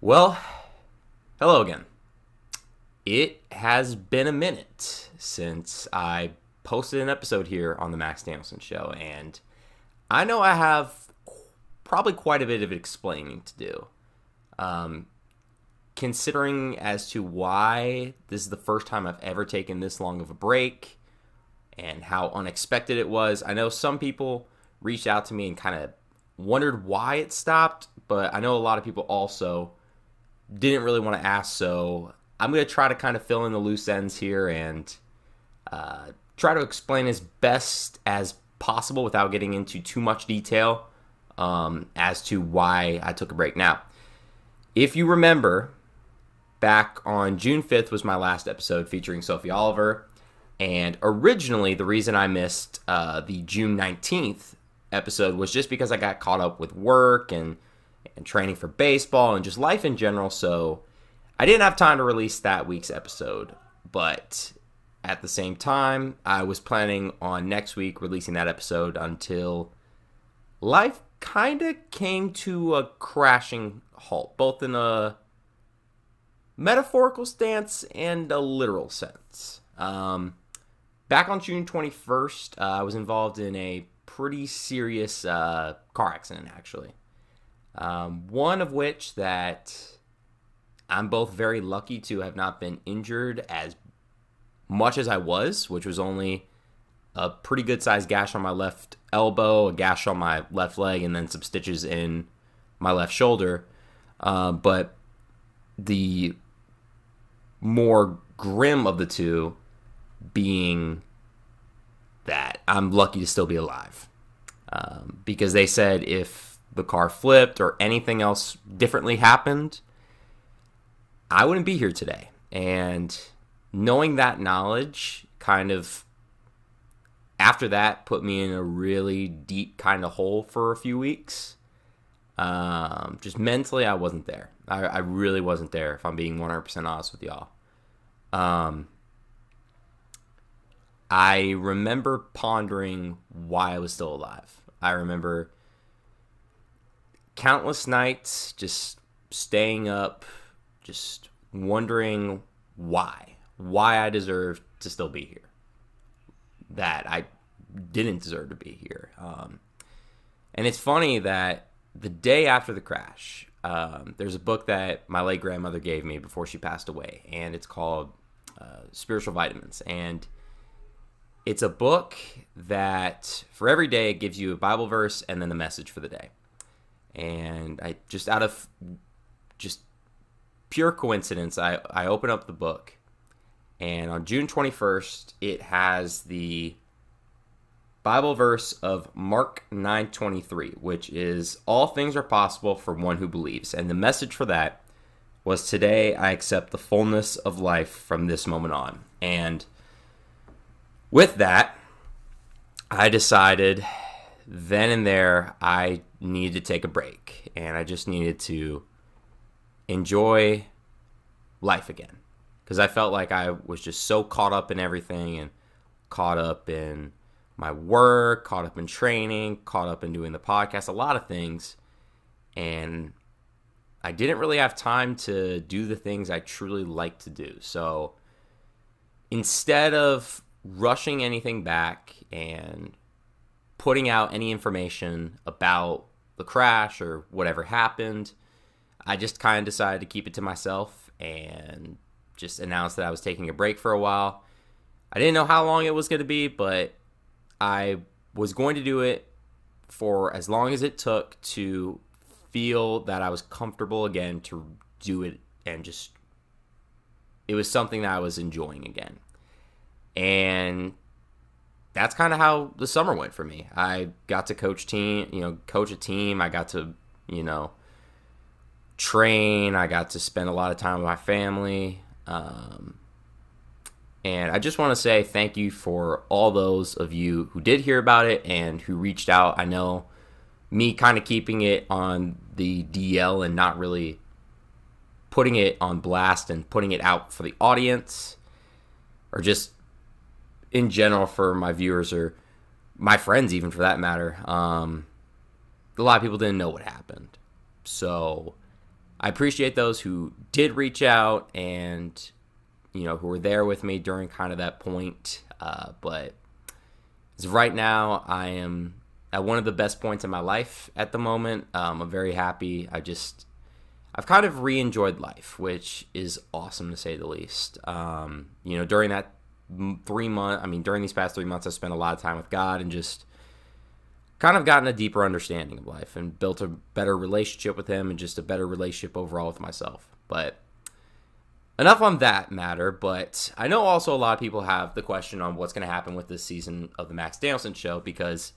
Well, hello again. It has been a minute since I posted an episode here on the Max Danielson Show, and I know I have probably quite a bit of explaining to do. Um, considering as to why this is the first time I've ever taken this long of a break and how unexpected it was. I know some people reached out to me and kind of wondered why it stopped, but I know a lot of people also didn't really want to ask. So I'm going to try to kind of fill in the loose ends here and uh, try to explain as best as possible without getting into too much detail um, as to why I took a break. Now, if you remember, back on June 5th was my last episode featuring Sophie Oliver. And originally, the reason I missed uh, the June 19th episode was just because I got caught up with work and, and training for baseball and just life in general. So I didn't have time to release that week's episode. But at the same time, I was planning on next week releasing that episode until life kind of came to a crashing halt, both in a metaphorical stance and a literal sense. Um, back on June 21st, uh, I was involved in a pretty serious uh, car accident, actually. Um, one of which that I'm both very lucky to have not been injured as much as I was, which was only a pretty good sized gash on my left elbow, a gash on my left leg, and then some stitches in my left shoulder. Uh, but the more grim of the two being that I'm lucky to still be alive. Um, because they said if the car flipped or anything else differently happened, I wouldn't be here today. And knowing that knowledge kind of after that put me in a really deep kind of hole for a few weeks. Um, just mentally, I wasn't there. I, I, really wasn't there, if I'm being 100% honest with y'all. Um, I remember pondering why I was still alive. I remember countless nights just staying up, just wondering why. Why I deserved to still be here. That I didn't deserve to be here. Um, and it's funny that the day after the crash, um, there's a book that my late grandmother gave me before she passed away, and it's called uh, Spiritual Vitamins. And it's a book that for every day it gives you a Bible verse and then the message for the day. And I just out of just pure coincidence, I, I open up the book, and on June 21st, it has the Bible verse of Mark 9:23, which is all things are possible for one who believes. And the message for that was today I accept the fullness of life from this moment on. And with that, I decided then and there I needed to take a break and I just needed to enjoy life again because I felt like I was just so caught up in everything and caught up in my work, caught up in training, caught up in doing the podcast, a lot of things. And I didn't really have time to do the things I truly like to do. So instead of rushing anything back and putting out any information about the crash or whatever happened, I just kind of decided to keep it to myself and just announced that I was taking a break for a while. I didn't know how long it was going to be, but I was going to do it for as long as it took to feel that I was comfortable again to do it and just it was something that I was enjoying again. And that's kind of how the summer went for me. I got to coach team, you know, coach a team. I got to, you know, train. I got to spend a lot of time with my family. Um, and I just want to say thank you for all those of you who did hear about it and who reached out. I know me kind of keeping it on the DL and not really putting it on blast and putting it out for the audience or just in general for my viewers or my friends even for that matter um, a lot of people didn't know what happened so I appreciate those who did reach out and you know who were there with me during kind of that point. Uh, but right now, I am at one of the best points in my life at the moment. Um, I'm very happy. I just I've kind of re-enjoyed life, which is awesome to say the least. Um, you know, during that three months, I mean, during these past three months, I've spent a lot of time with God and just kind of gotten a deeper understanding of life and built a better relationship with Him and just a better relationship overall with myself. But enough on that matter. But I know also a lot of people have the question on what's going to happen with this season of the Max Danielson show because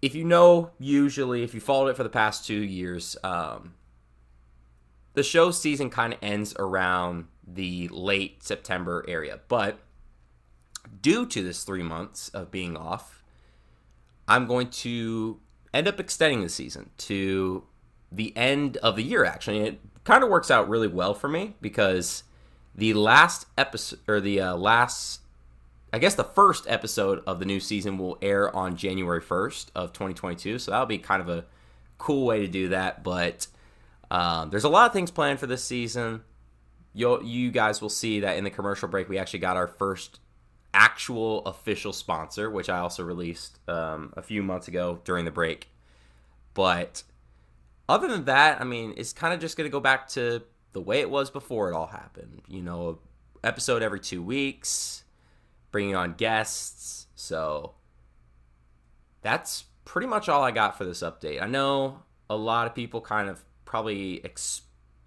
if you know, usually, if you followed it for the past two years, um, the show season kind of ends around the late September area. But due to this three months of being off, I'm going to end up extending the season to the end of the year, actually. It kind of works out really well for me because the last episode, or the uh, last, I guess the first episode of the new season will air on January 1st of 2022. So that'll be kind of a cool way to do that. But um, there's a lot of things planned for this season. You you guys will see that in the commercial break, we actually got our first actual official sponsor, which I also released um, a few months ago during the break. But other than that, I mean, it's kind of just going to go back to the way it was before it all happened. You know, episode every two weeks, bringing on guests. So that's pretty much all I got for this update. I know a lot of people kind of probably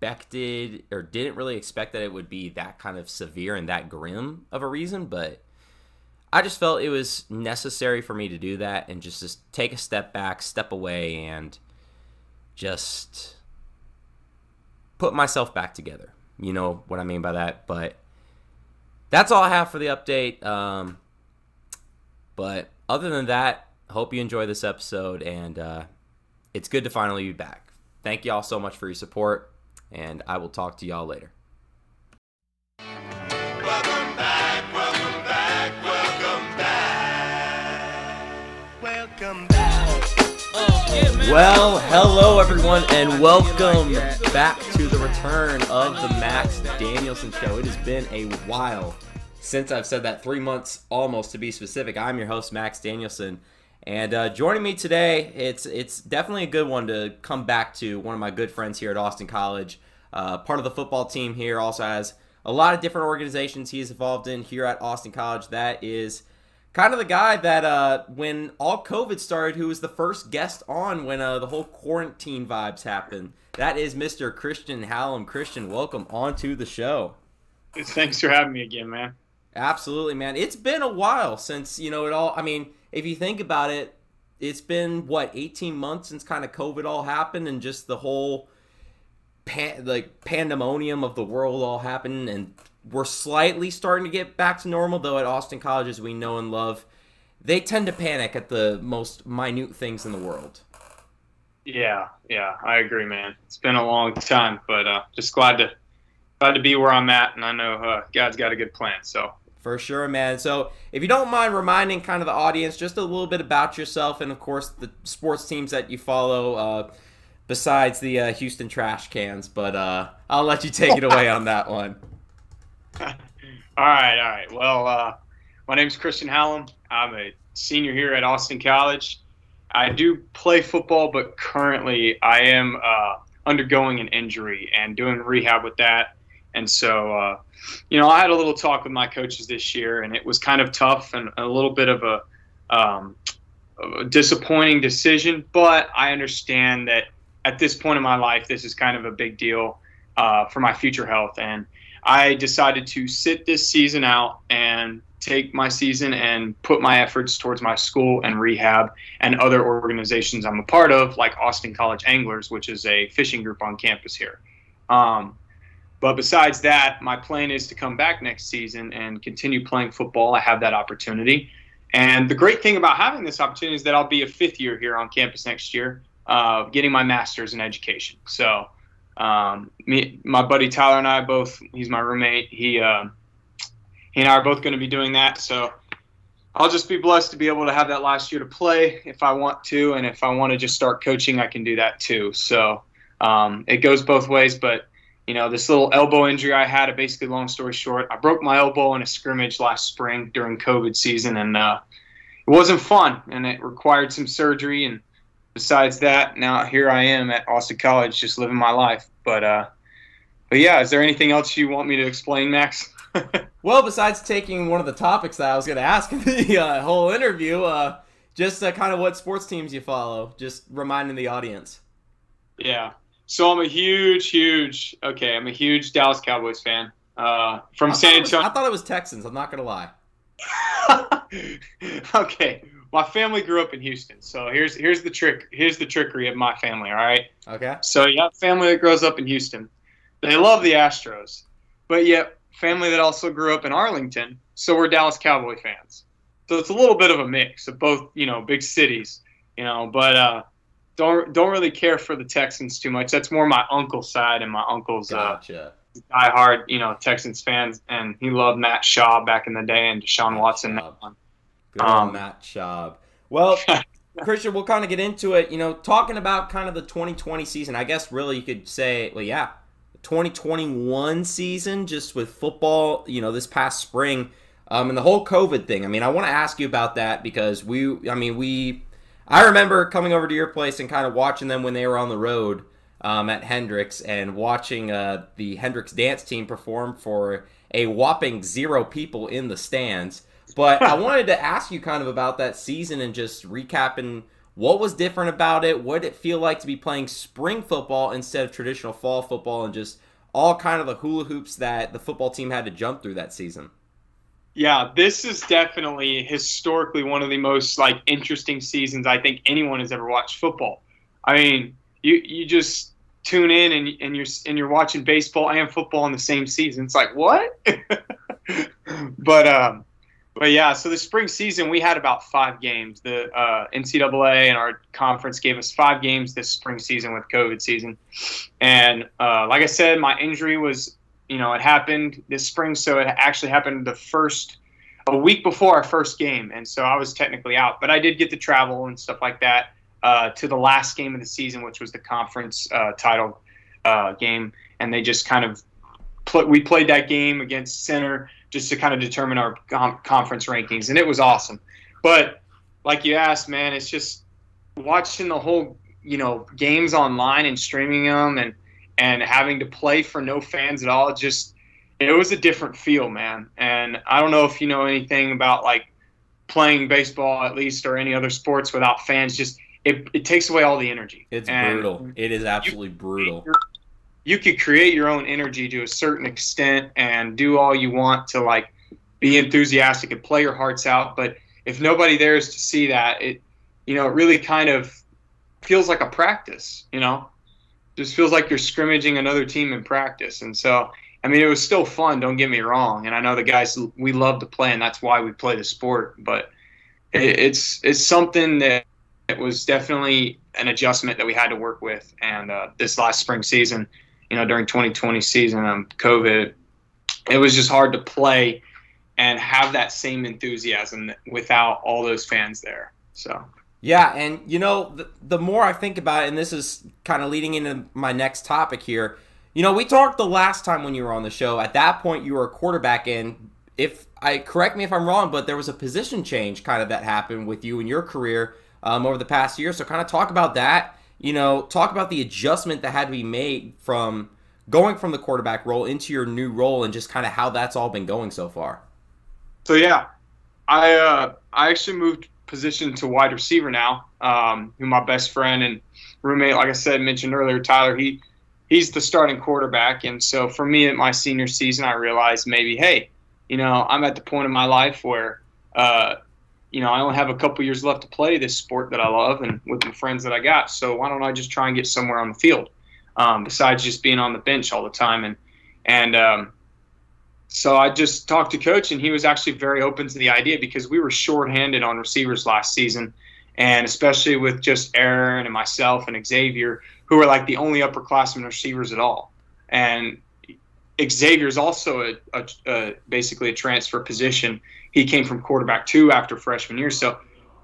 expected or didn't really expect that it would be that kind of severe and that grim of a reason, but I just felt it was necessary for me to do that and just, just take a step back, step away, and just put myself back together. You know what I mean by that, but that's all I have for the update. Um, but other than that, hope you enjoy this episode, and uh, it's good to finally be back. Thank y'all so much for your support, and I will talk to y'all later. Welcome back, welcome back, welcome back. Welcome back. well, hello everyone, and welcome back to the return of the Max Danielson Show. It has been a while since I've said that, three months almost to be specific. I'm your host, Max Danielson. And uh, joining me today, it's it's definitely a good one to come back to. One of my good friends here at Austin College, uh, part of the football team here, also has a lot of different organizations he's involved in here at Austin College. That is kind of the guy that uh, when all COVID started, who was the first guest on when uh, the whole quarantine vibes happened. That is Mr. Christian Hallam. Christian, welcome onto the show. Thanks for having me again, man. Absolutely, man. It's been a while since you know it all. I mean if you think about it, it's been what 18 months since kind of COVID all happened, and just the whole pan, like pandemonium of the world all happened, and we're slightly starting to get back to normal. Though at Austin College, as we know and love, they tend to panic at the most minute things in the world. Yeah, yeah, I agree, man. It's been a long time, but uh, just glad to glad to be where I'm at, and I know uh, God's got a good plan. So for sure, man. So, if you don't mind reminding kind of the audience just a little bit about yourself and, of course, the sports teams that you follow, uh, besides the uh, Houston Trash Cans, but uh, I'll let you take it away on that one. all right, all right. Well, uh, my is Christian Hallam. I'm a senior here at Austin College. I do play football, but currently I am uh, undergoing an injury and doing rehab with that. And so, uh, you know, I had a little talk with my coaches this year, and it was kind of tough and a little bit of a, um, a disappointing decision. But I understand that at this point in my life, this is kind of a big deal uh, for my future health. And I decided to sit this season out and take my season and put my efforts towards my school and rehab and other organizations I'm a part of, like Austin College Anglers, which is a fishing group on campus here. Um, but besides that, my plan is to come back next season and continue playing football. I have that opportunity. And the great thing about having this opportunity is that I'll be a fifth year here on campus next year, uh, getting my master's in education. So, um, me, my buddy Tyler and I both, he's my roommate. He, uh, he and I are both going to be doing that. So, I'll just be blessed to be able to have that last year to play if I want to, and if I want to just start coaching, I can do that too. So, um, it goes both ways. But you know, this little elbow injury I had, it basically, long story short, I broke my elbow in a scrimmage last spring during COVID season, and uh, it wasn't fun, and it required some surgery. And besides that, now here I am at Austin College, just living my life. But uh, but yeah, is there anything else you want me to explain, Max? well, besides taking one of the topics that I was going to ask in the uh, whole interview, uh, just uh, kind of what sports teams you follow, just reminding the audience. Yeah. So I'm a huge, huge, okay, I'm a huge Dallas Cowboys fan. Uh, from San Antonio. I thought it was Texans. I'm not to lie. okay. My family grew up in Houston, so here's here's the trick. Here's the trickery of my family. All right. Okay. So you have family that grows up in Houston. They love the Astros, but yet family that also grew up in Arlington, so we're Dallas Cowboy fans. So it's a little bit of a mix of both, you know, big cities, you know, but uh, don't don't really care for the Texans too much. That's more my uncle's side, and my uncle's gotcha. uh, die hard, you know, Texans fans, and he loved Matt Schaub back in the day and Deshaun Matt Watson. Good um, Matt Schaub. Well, Christian, we'll kind of get into it. You know, talking about kind of the 2020 season. I guess really you could say, well, yeah, 2021 season, just with football, you know, this past spring, um, and the whole COVID thing. I mean, I want to ask you about that because we, I mean, we, I remember coming over to your place and kind of watching them when they were on the road um, at Hendrix and watching uh, the Hendrix dance team perform for a whopping zero people in the stands. But I wanted to ask you kind of about that season and just recapping what was different about it? What did it feel like to be playing spring football instead of traditional fall football and just all kind of the hula hoops that the football team had to jump through that season? Yeah, this is definitely historically one of the most like interesting seasons I think anyone has ever watched football. I mean, you you just tune in and, and you're and you're watching baseball and football in the same season. It's like what? but um, but yeah, so the spring season we had about five games. The uh, NCAA and our conference gave us five games this spring season with COVID season, and uh, like I said, my injury was you know it happened this spring, so it actually happened the first a week before our first game, and so I was technically out, but I did get to travel and stuff like that uh, to the last game of the season, which was the conference uh, title uh, game, and they just kind of pl- we played that game against Centre just to kind of determine our com- conference rankings, and it was awesome. But like you asked, man, it's just watching the whole you know games online and streaming them and and having to play for no fans at all. Just it was a different feel, man. And I don't know if you know anything about like playing baseball at least or any other sports without fans. Just it, it takes away all the energy. It's and brutal. It is absolutely brutal you could create your own energy to a certain extent and do all you want to like be enthusiastic and play your hearts out but if nobody there is to see that it you know it really kind of feels like a practice you know just feels like you're scrimmaging another team in practice and so i mean it was still fun don't get me wrong and i know the guys we love to play and that's why we play the sport but it, it's it's something that it was definitely an adjustment that we had to work with and uh, this last spring season you know, during 2020 season, um, COVID, it was just hard to play and have that same enthusiasm without all those fans there. So. Yeah, and you know, the, the more I think about it, and this is kind of leading into my next topic here. You know, we talked the last time when you were on the show. At that point, you were a quarterback, and if I correct me if I'm wrong, but there was a position change kind of that happened with you in your career um, over the past year. So, kind of talk about that you know, talk about the adjustment that had to be made from going from the quarterback role into your new role and just kind of how that's all been going so far. So yeah, I uh, I actually moved position to wide receiver now. Um, who my best friend and roommate, like I said, mentioned earlier, Tyler. He he's the starting quarterback, and so for me at my senior season, I realized maybe, hey, you know, I'm at the point in my life where uh, you know, I only have a couple years left to play this sport that I love and with the friends that I got. So why don't I just try and get somewhere on the field um, besides just being on the bench all the time? And and um, so I just talked to coach, and he was actually very open to the idea because we were shorthanded on receivers last season, and especially with just Aaron and myself and Xavier, who were like the only upperclassmen receivers at all. And Xavier is also a, a, a, basically a transfer position. He came from quarterback two after freshman year. So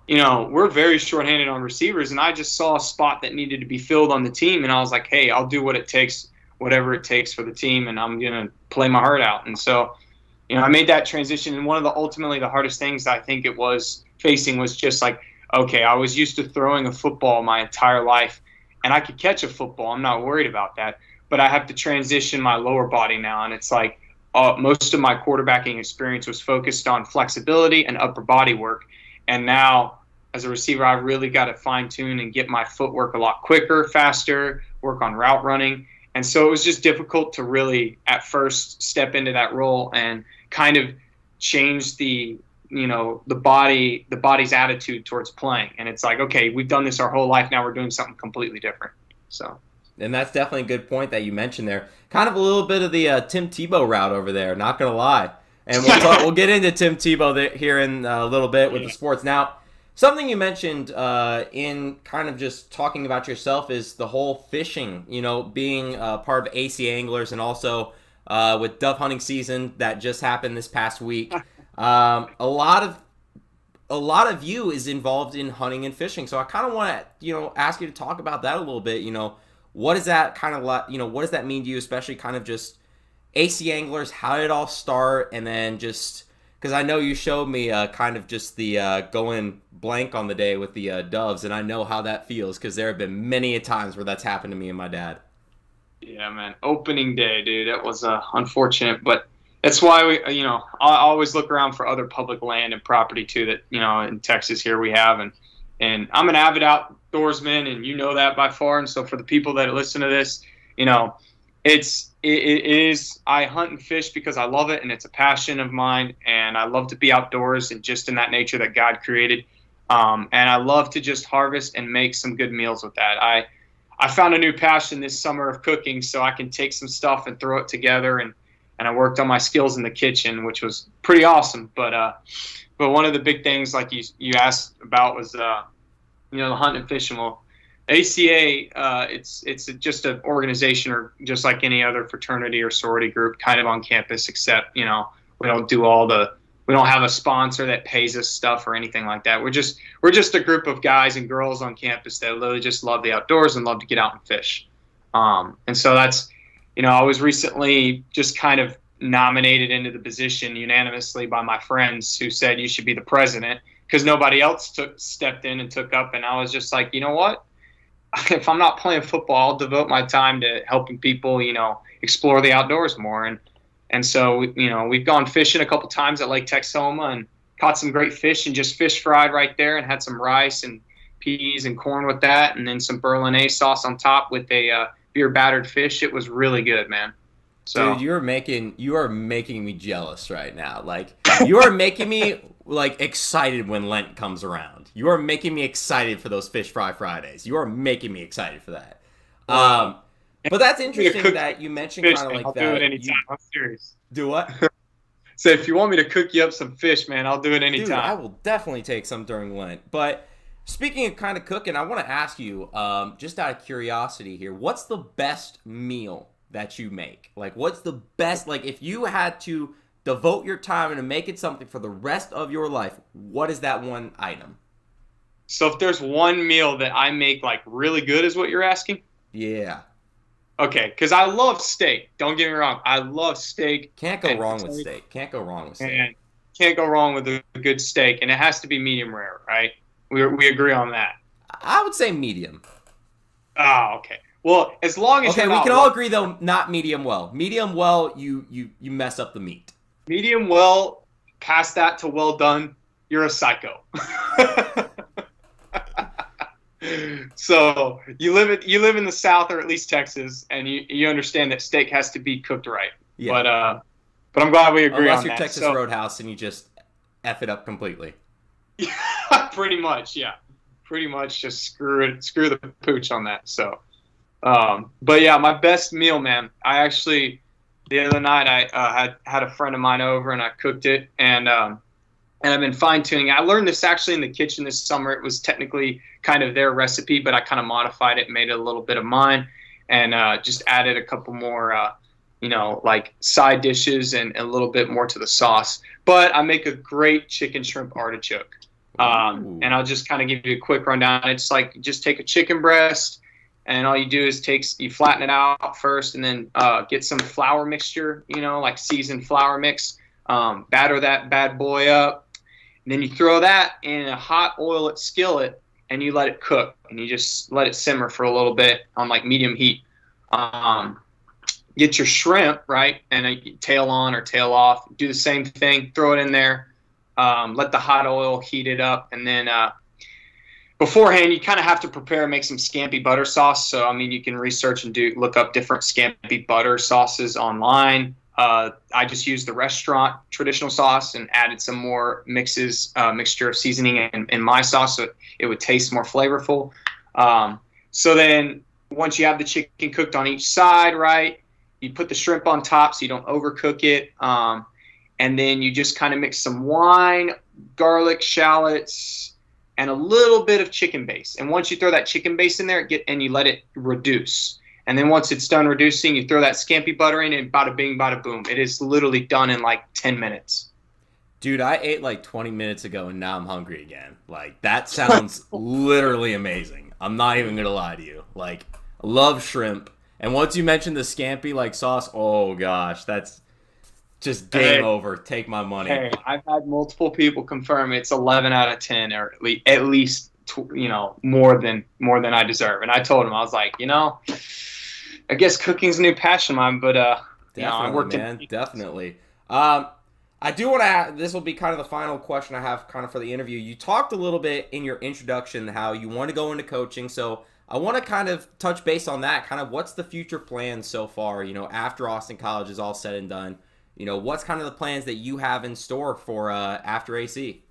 you know, we're very shorthanded on receivers, and I just saw a spot that needed to be filled on the team, and I was like, hey, I'll do what it takes, whatever it takes for the team, and I'm gonna play my heart out. And so, you know, I made that transition, and one of the ultimately the hardest things I think it was facing was just like, okay, I was used to throwing a football my entire life, and I could catch a football. I'm not worried about that, but I have to transition my lower body now, and it's like. Uh, most of my quarterbacking experience was focused on flexibility and upper body work, and now as a receiver, I really got to fine tune and get my footwork a lot quicker, faster, work on route running. And so it was just difficult to really at first step into that role and kind of change the you know the body the body's attitude towards playing. And it's like okay we've done this our whole life. Now we're doing something completely different. So. And that's definitely a good point that you mentioned there. Kind of a little bit of the uh, tim tebow route over there not gonna lie. And we'll, talk, we'll get into tim tebow here in a little bit with the sports. Now Something you mentioned uh, in kind of just talking about yourself is the whole fishing, you know, being uh, part of AC Anglers and also uh, with dove hunting season that just happened this past week. Um, a lot of a lot of you is involved in hunting and fishing. So I kind of want to, you know, ask you to talk about that a little bit. You know, what does that kind of, like, you know, what does that mean to you, especially kind of just AC Anglers? How did it all start? And then just because I know you showed me uh, kind of just the uh, going blank on the day with the uh, doves, and I know how that feels because there have been many a times where that's happened to me and my dad. Yeah, man, opening day, dude, that was uh, unfortunate, but that's why we, you know, I always look around for other public land and property too that you know in Texas here we have, and and I'm an avid outdoorsman, and you know that by far, and so for the people that listen to this, you know, it's it, it is I hunt and fish because I love it and it's a passion of mine and I love to be outdoors and just in that nature that God created. Um, and I love to just harvest and make some good meals with that. I I found a new passion this summer of cooking, so I can take some stuff and throw it together and and I worked on my skills in the kitchen, which was pretty awesome. But uh, but one of the big things, like you you asked about, was uh, you know the hunt and fishing. Well, ACA, uh, it's it's just an organization or just like any other fraternity or sorority group, kind of on campus. Except you know we don't do all the we don't have a sponsor that pays us stuff or anything like that. We're just we're just a group of guys and girls on campus that literally just love the outdoors and love to get out and fish. Um, and so that's you know I was recently just kind of nominated into the position unanimously by my friends who said you should be the president because nobody else took stepped in and took up and I was just like you know what if I'm not playing football, I'll devote my time to helping people, you know, explore the outdoors more. And and so, you know, we've gone fishing a couple times at Lake Texoma and caught some great fish and just fish fried right there and had some rice and peas and corn with that, and then some Berlinese sauce on top with a uh, beer battered fish. It was really good, man. So, Dude, you're making you are making me jealous right now. Like you are making me like excited when Lent comes around. You are making me excited for those fish fry Fridays. You are making me excited for that. Um, but that's interesting that you mentioned kind of like I'll that. do it anytime. You, I'm serious. Do what? so if you want me to cook you up some fish, man, I'll do it anytime. Dude, I will definitely take some during Lent. But speaking of kind of cooking, I want to ask you, um, just out of curiosity here, what's the best meal that you make? Like, what's the best? Like, if you had to devote your time and to make it something for the rest of your life, what is that one item? So, if there's one meal that I make like really good, is what you're asking? Yeah. Okay, because I love steak. Don't get me wrong. I love steak. Can't go wrong with steak. Can't go wrong with steak. And can't go wrong with a good steak, and it has to be medium rare, right? We we agree on that. I would say medium. Oh, okay. Well, as long as okay, we can all agree though, not medium well. Medium well, you you you mess up the meat. Medium well, past that to well done, you're a psycho. so you live in you live in the South or at least Texas, and you you understand that steak has to be cooked right. Yeah. But uh, but I'm glad we agree Unless on you're that. Texas so, Roadhouse and you just f it up completely. Yeah, pretty much. Yeah, pretty much just screw it, screw the pooch on that. So. Um, but yeah, my best meal, man. I actually the other night I uh, had had a friend of mine over and I cooked it and um, and I've been fine tuning. I learned this actually in the kitchen this summer. It was technically kind of their recipe, but I kind of modified it, made it a little bit of mine, and uh, just added a couple more, uh, you know, like side dishes and, and, a little bit more to the sauce. But I make a great chicken shrimp artichoke. Um, and I'll just kind of give you a quick rundown. It's like just take a chicken breast, and all you do is take you flatten it out first, and then uh, get some flour mixture, you know, like seasoned flour mix. Um, batter that bad boy up, and then you throw that in a hot oil skillet, and you let it cook, and you just let it simmer for a little bit on like medium heat. Um, get your shrimp right, and a tail on or tail off. Do the same thing. Throw it in there. Um, let the hot oil heat it up, and then uh, beforehand, you kind of have to prepare and make some scampi butter sauce. So, I mean, you can research and do look up different scampi butter sauces online. Uh, I just used the restaurant traditional sauce and added some more mixes, uh, mixture of seasoning in, in, my sauce so it, it would taste more flavorful. Um, so then, once you have the chicken cooked on each side, right, you put the shrimp on top so you don't overcook it. Um, and then you just kind of mix some wine, garlic, shallots, and a little bit of chicken base. And once you throw that chicken base in there, get and you let it reduce. And then once it's done reducing, you throw that scampi butter in, and bada bing, bada boom. It is literally done in like ten minutes. Dude, I ate like 20 minutes ago and now I'm hungry again. Like that sounds literally amazing. I'm not even gonna lie to you. Like, love shrimp. And once you mentioned the scampi like sauce, oh gosh, that's just game hey, over. Take my money. Hey, I've had multiple people confirm it's 11 out of 10, or at least, at least you know more than more than I deserve. And I told him I was like, you know, I guess cooking's a new passion of mine, but uh, definitely, you know, I worked man, in- definitely. Um, I do want to. This will be kind of the final question I have, kind of for the interview. You talked a little bit in your introduction how you want to go into coaching, so. I want to kind of touch base on that. Kind of what's the future plan so far, you know, after Austin College is all said and done? You know, what's kind of the plans that you have in store for uh, after AC?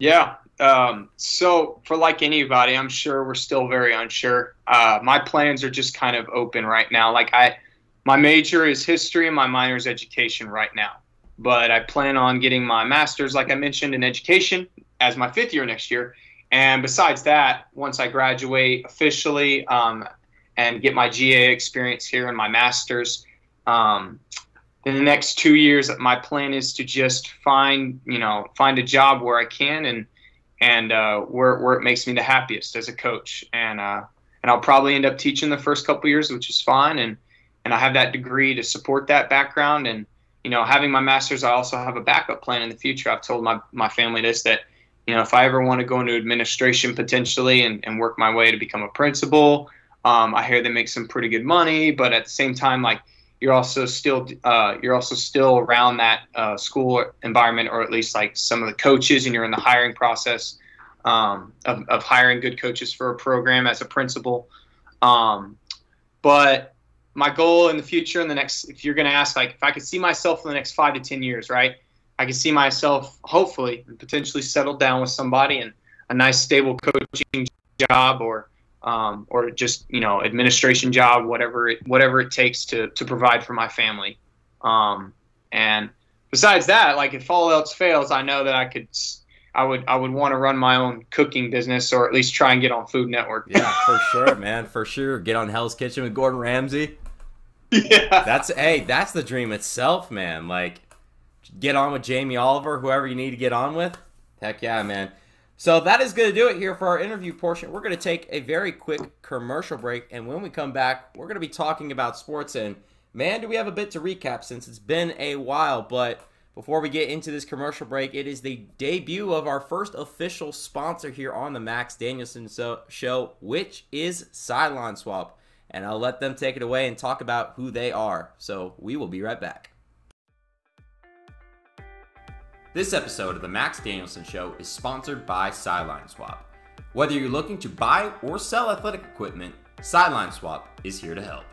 Yeah. Um, so for like anybody, I'm sure we're still very unsure. Uh, my plans are just kind of open right now. Like I, my major is history and my minor is education right now. But I plan on getting my master's, like I mentioned, in education as my fifth year next year. And besides that, once I graduate officially um, and get my GA experience here and my master's, um, in the next two years, my plan is to just find, you know, find a job where I can and and uh, where where it makes me the happiest as a coach. And uh, and I'll probably end up teaching the first couple years, which is fine. And and I have that degree to support that background. And you know, having my master's, I also have a backup plan in the future. I've told my my family this that you know if I ever want to go into administration potentially and, and work my way to become a principal. Um, I hear they make some pretty good money, but at the same time, like you're also still uh, you're also still around that uh, school environment, or at least like some of the coaches, and you're in the hiring process um, of, of hiring good coaches for a program as a principal. Um, but my goal in the future, in the next, if you're going to ask, like, if I could see myself in the next five to ten years, right? I could see myself hopefully and potentially settled down with somebody and a nice stable coaching job or um, or just you know administration job, whatever it whatever it takes to to provide for my family. Um, and besides that, like if all else fails, I know that I could. I would I would want to run my own cooking business or at least try and get on Food Network. yeah, for sure, man, for sure. Get on Hell's Kitchen with Gordon Ramsay. Yeah. That's hey, that's the dream itself, man. Like get on with Jamie Oliver, whoever you need to get on with. Heck yeah, man. So that is going to do it here for our interview portion. We're going to take a very quick commercial break, and when we come back, we're going to be talking about sports. And man, do we have a bit to recap since it's been a while. But before we get into this commercial break, it is the debut of our first official sponsor here on the Max Danielson Show, which is Sideline Swap. And I'll let them take it away and talk about who they are. So we will be right back. This episode of the Max Danielson Show is sponsored by Sideline Swap. Whether you're looking to buy or sell athletic equipment, Sideline Swap is here to help.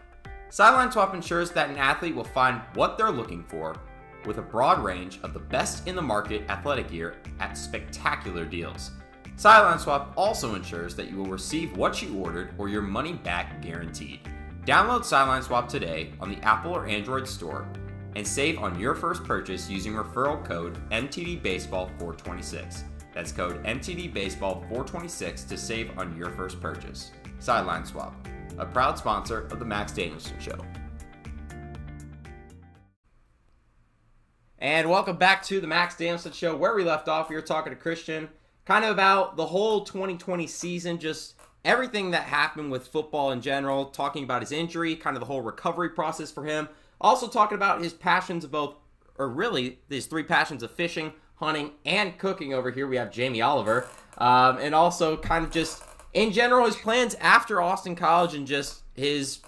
Sideline Swap ensures that an athlete will find what they're looking for with a broad range of the best in the market athletic gear at spectacular deals. Sideline Swap also ensures that you will receive what you ordered or your money back guaranteed. Download Sideline Swap today on the Apple or Android store and save on your first purchase using referral code MTDBaseball426. That's code MTDBaseball426 to save on your first purchase. Sideline Swap, a proud sponsor of the Max Danielson Show. And welcome back to the Max Danielson Show. Where we left off, we were talking to Christian, kind of about the whole 2020 season, just everything that happened with football in general, talking about his injury, kind of the whole recovery process for him. Also talking about his passions of both, or really his three passions of fishing, hunting, and cooking. Over here we have Jamie Oliver, um, and also kind of just in general his plans after Austin College and just his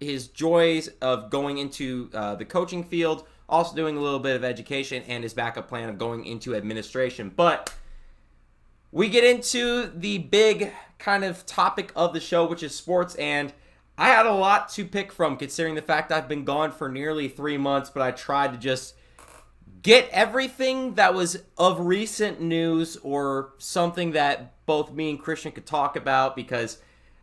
his joys of going into uh, the coaching field, also doing a little bit of education, and his backup plan of going into administration. But we get into the big kind of topic of the show, which is sports, and I had a lot to pick from considering the fact I've been gone for nearly three months, but I tried to just get everything that was of recent news or something that both me and Christian could talk about because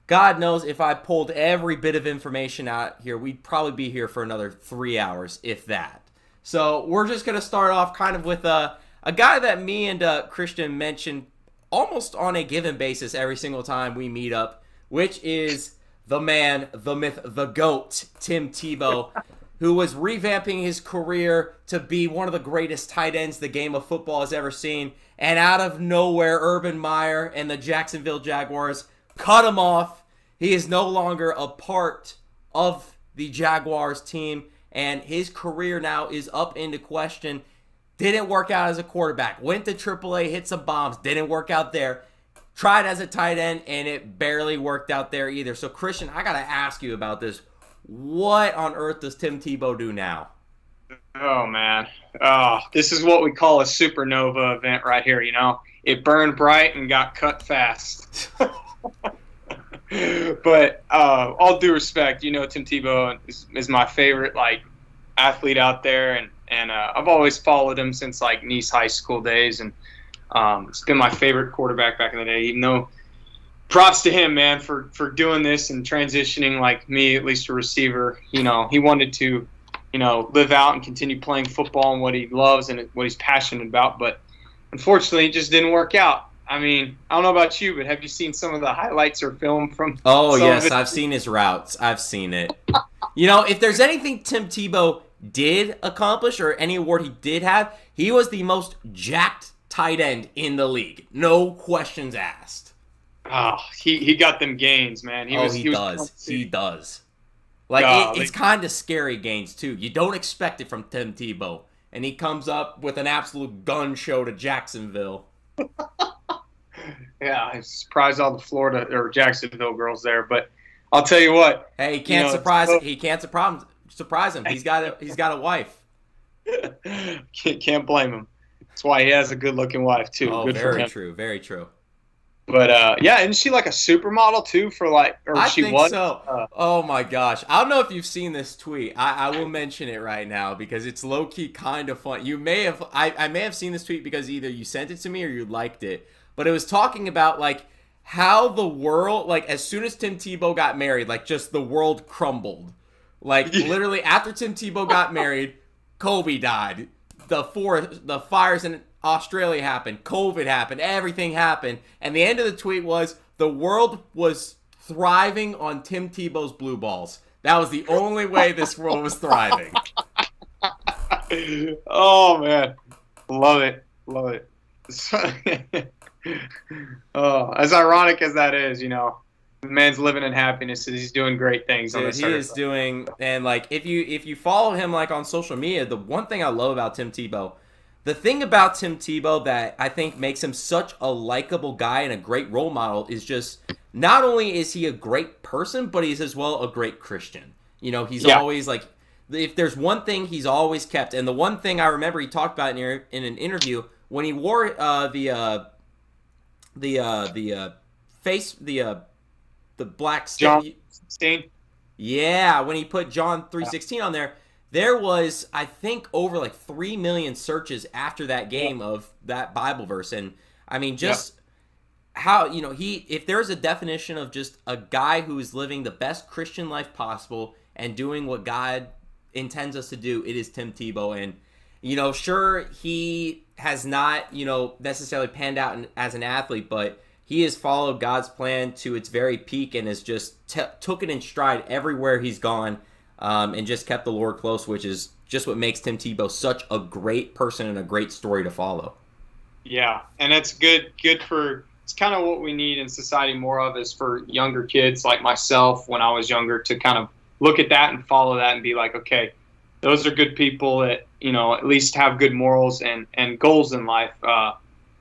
God knows if I pulled every bit of information out here, we'd probably be here for another three hours, if that. So we're just going to start off kind of with a, a guy that me and uh, Christian mentioned almost on a given basis every single time we meet up, which is the man, the myth, the GOAT, Tim Tebow, who was revamping his career to be one of the greatest tight ends the game of football has ever seen. And out of nowhere, Urban Meyer and the Jacksonville Jaguars cut him off. He is no longer a part of the Jaguars team, and his career now is up into question. Didn't work out as a quarterback. Went to AAA, hit some bombs. Didn't work out there. Tried as a tight end, and it barely worked out there either. So, Christian, I got to ask you about this. What on earth does Tim Tebow do now? Oh, man. Oh, this is what we call a supernova event right here, you know? It burned bright and got cut fast. but uh, all due respect, you know, Tim Tebow is, is my favorite, like, athlete out there, and and uh, I've always followed him since like Nice High School days, and um, it's been my favorite quarterback back in the day. Even though, props to him, man, for for doing this and transitioning like me, at least a receiver. You know, he wanted to, you know, live out and continue playing football and what he loves and what he's passionate about, but unfortunately, it just didn't work out. I mean, I don't know about you, but have you seen some of the highlights or film from? Oh yes, I've seen his routes. I've seen it. you know, if there's anything Tim Tebow did accomplish or any award he did have, he was the most jacked tight end in the league. No questions asked. Oh, he, he got them gains, man. He oh, was, he, he does. Was he does. Like it, it's kind of scary gains too. You don't expect it from Tim Tebow, and he comes up with an absolute gun show to Jacksonville. yeah, I surprised all the Florida or Jacksonville girls there, but I'll tell you what. Hey, he can't you know, surprise. So, he can't surprise surprise him. He's got a he's got a wife. can't, can't blame him. That's why he has a good looking wife too. Oh, good very true. Very true. But uh, yeah, isn't she like a supermodel too? For like, or I she think was? so. Uh, oh my gosh, I don't know if you've seen this tweet. I, I will mention it right now because it's low key kind of fun. You may have, I, I may have seen this tweet because either you sent it to me or you liked it. But it was talking about like how the world, like as soon as Tim Tebow got married, like just the world crumbled like literally after Tim Tebow got married, Kobe died. The four the fires in Australia happened. COVID happened. Everything happened. And the end of the tweet was the world was thriving on Tim Tebow's blue balls. That was the only way this world was thriving. oh man, love it, love it. oh, as ironic as that is, you know, man's living in happiness and he's doing great things. Dude, he is doing, and like if you if you follow him like on social media, the one thing I love about Tim Tebow, the thing about Tim Tebow that I think makes him such a likable guy and a great role model is just not only is he a great person, but he's as well a great Christian. You know, he's yeah. always like if there's one thing he's always kept, and the one thing I remember he talked about in, in an interview when he wore uh, the uh, the uh, the uh, face the uh, the black stain. stain. Yeah, when he put John three sixteen on there, there was I think over like three million searches after that game yeah. of that Bible verse, and I mean just yeah. how you know he if there's a definition of just a guy who is living the best Christian life possible and doing what God intends us to do, it is Tim Tebow, and you know sure he has not you know necessarily panned out as an athlete, but he has followed God's plan to its very peak and has just t- took it in stride everywhere he's gone um, and just kept the Lord close, which is just what makes Tim Tebow such a great person and a great story to follow. Yeah, and it's good. Good for it's kind of what we need in society more of is for younger kids like myself when I was younger to kind of look at that and follow that and be like, okay, those are good people that you know at least have good morals and and goals in life. Uh,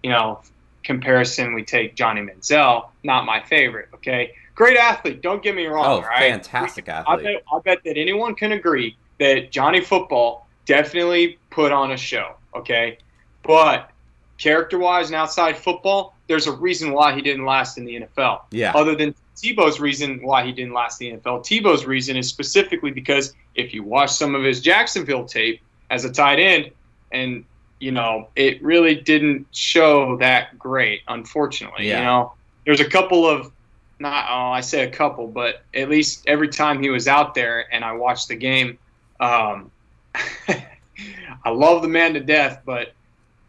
you know, comparison we take Johnny Manziel, not my favorite. Okay, great athlete. Don't get me wrong. Oh, right? fantastic athlete. I bet, I bet that anyone can agree that Johnny Football definitely put on a show. Okay, but character-wise and outside football, there's a reason why he didn't last in the NFL. Yeah. Other than Tebow's reason why he didn't last in the NFL. Tebow's reason is specifically because if you watch some of his Jacksonville tape as a tight end, and you know, it really didn't show that great, unfortunately. Yeah. You know, there's a couple of not oh, I say a couple, but at least every time he was out there and I watched the game, um, I love the man to death, but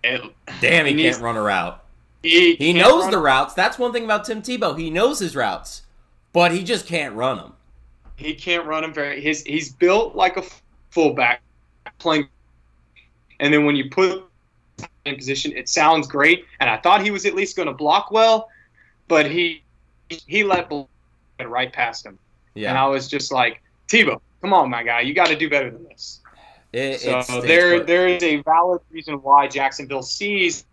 it, Damn, he, he can't run a route. he, He knows the routes. That's one thing about Tim Tebow. He knows his routes, but he just can't run them. He can't run him very. His he's built like a fullback, playing. And then when you put him in position, it sounds great. And I thought he was at least going to block well, but he he let right past him. Yeah. And I was just like, Tebow, come on, my guy, you got to do better than this. It, So it there there is a valid reason why Jacksonville sees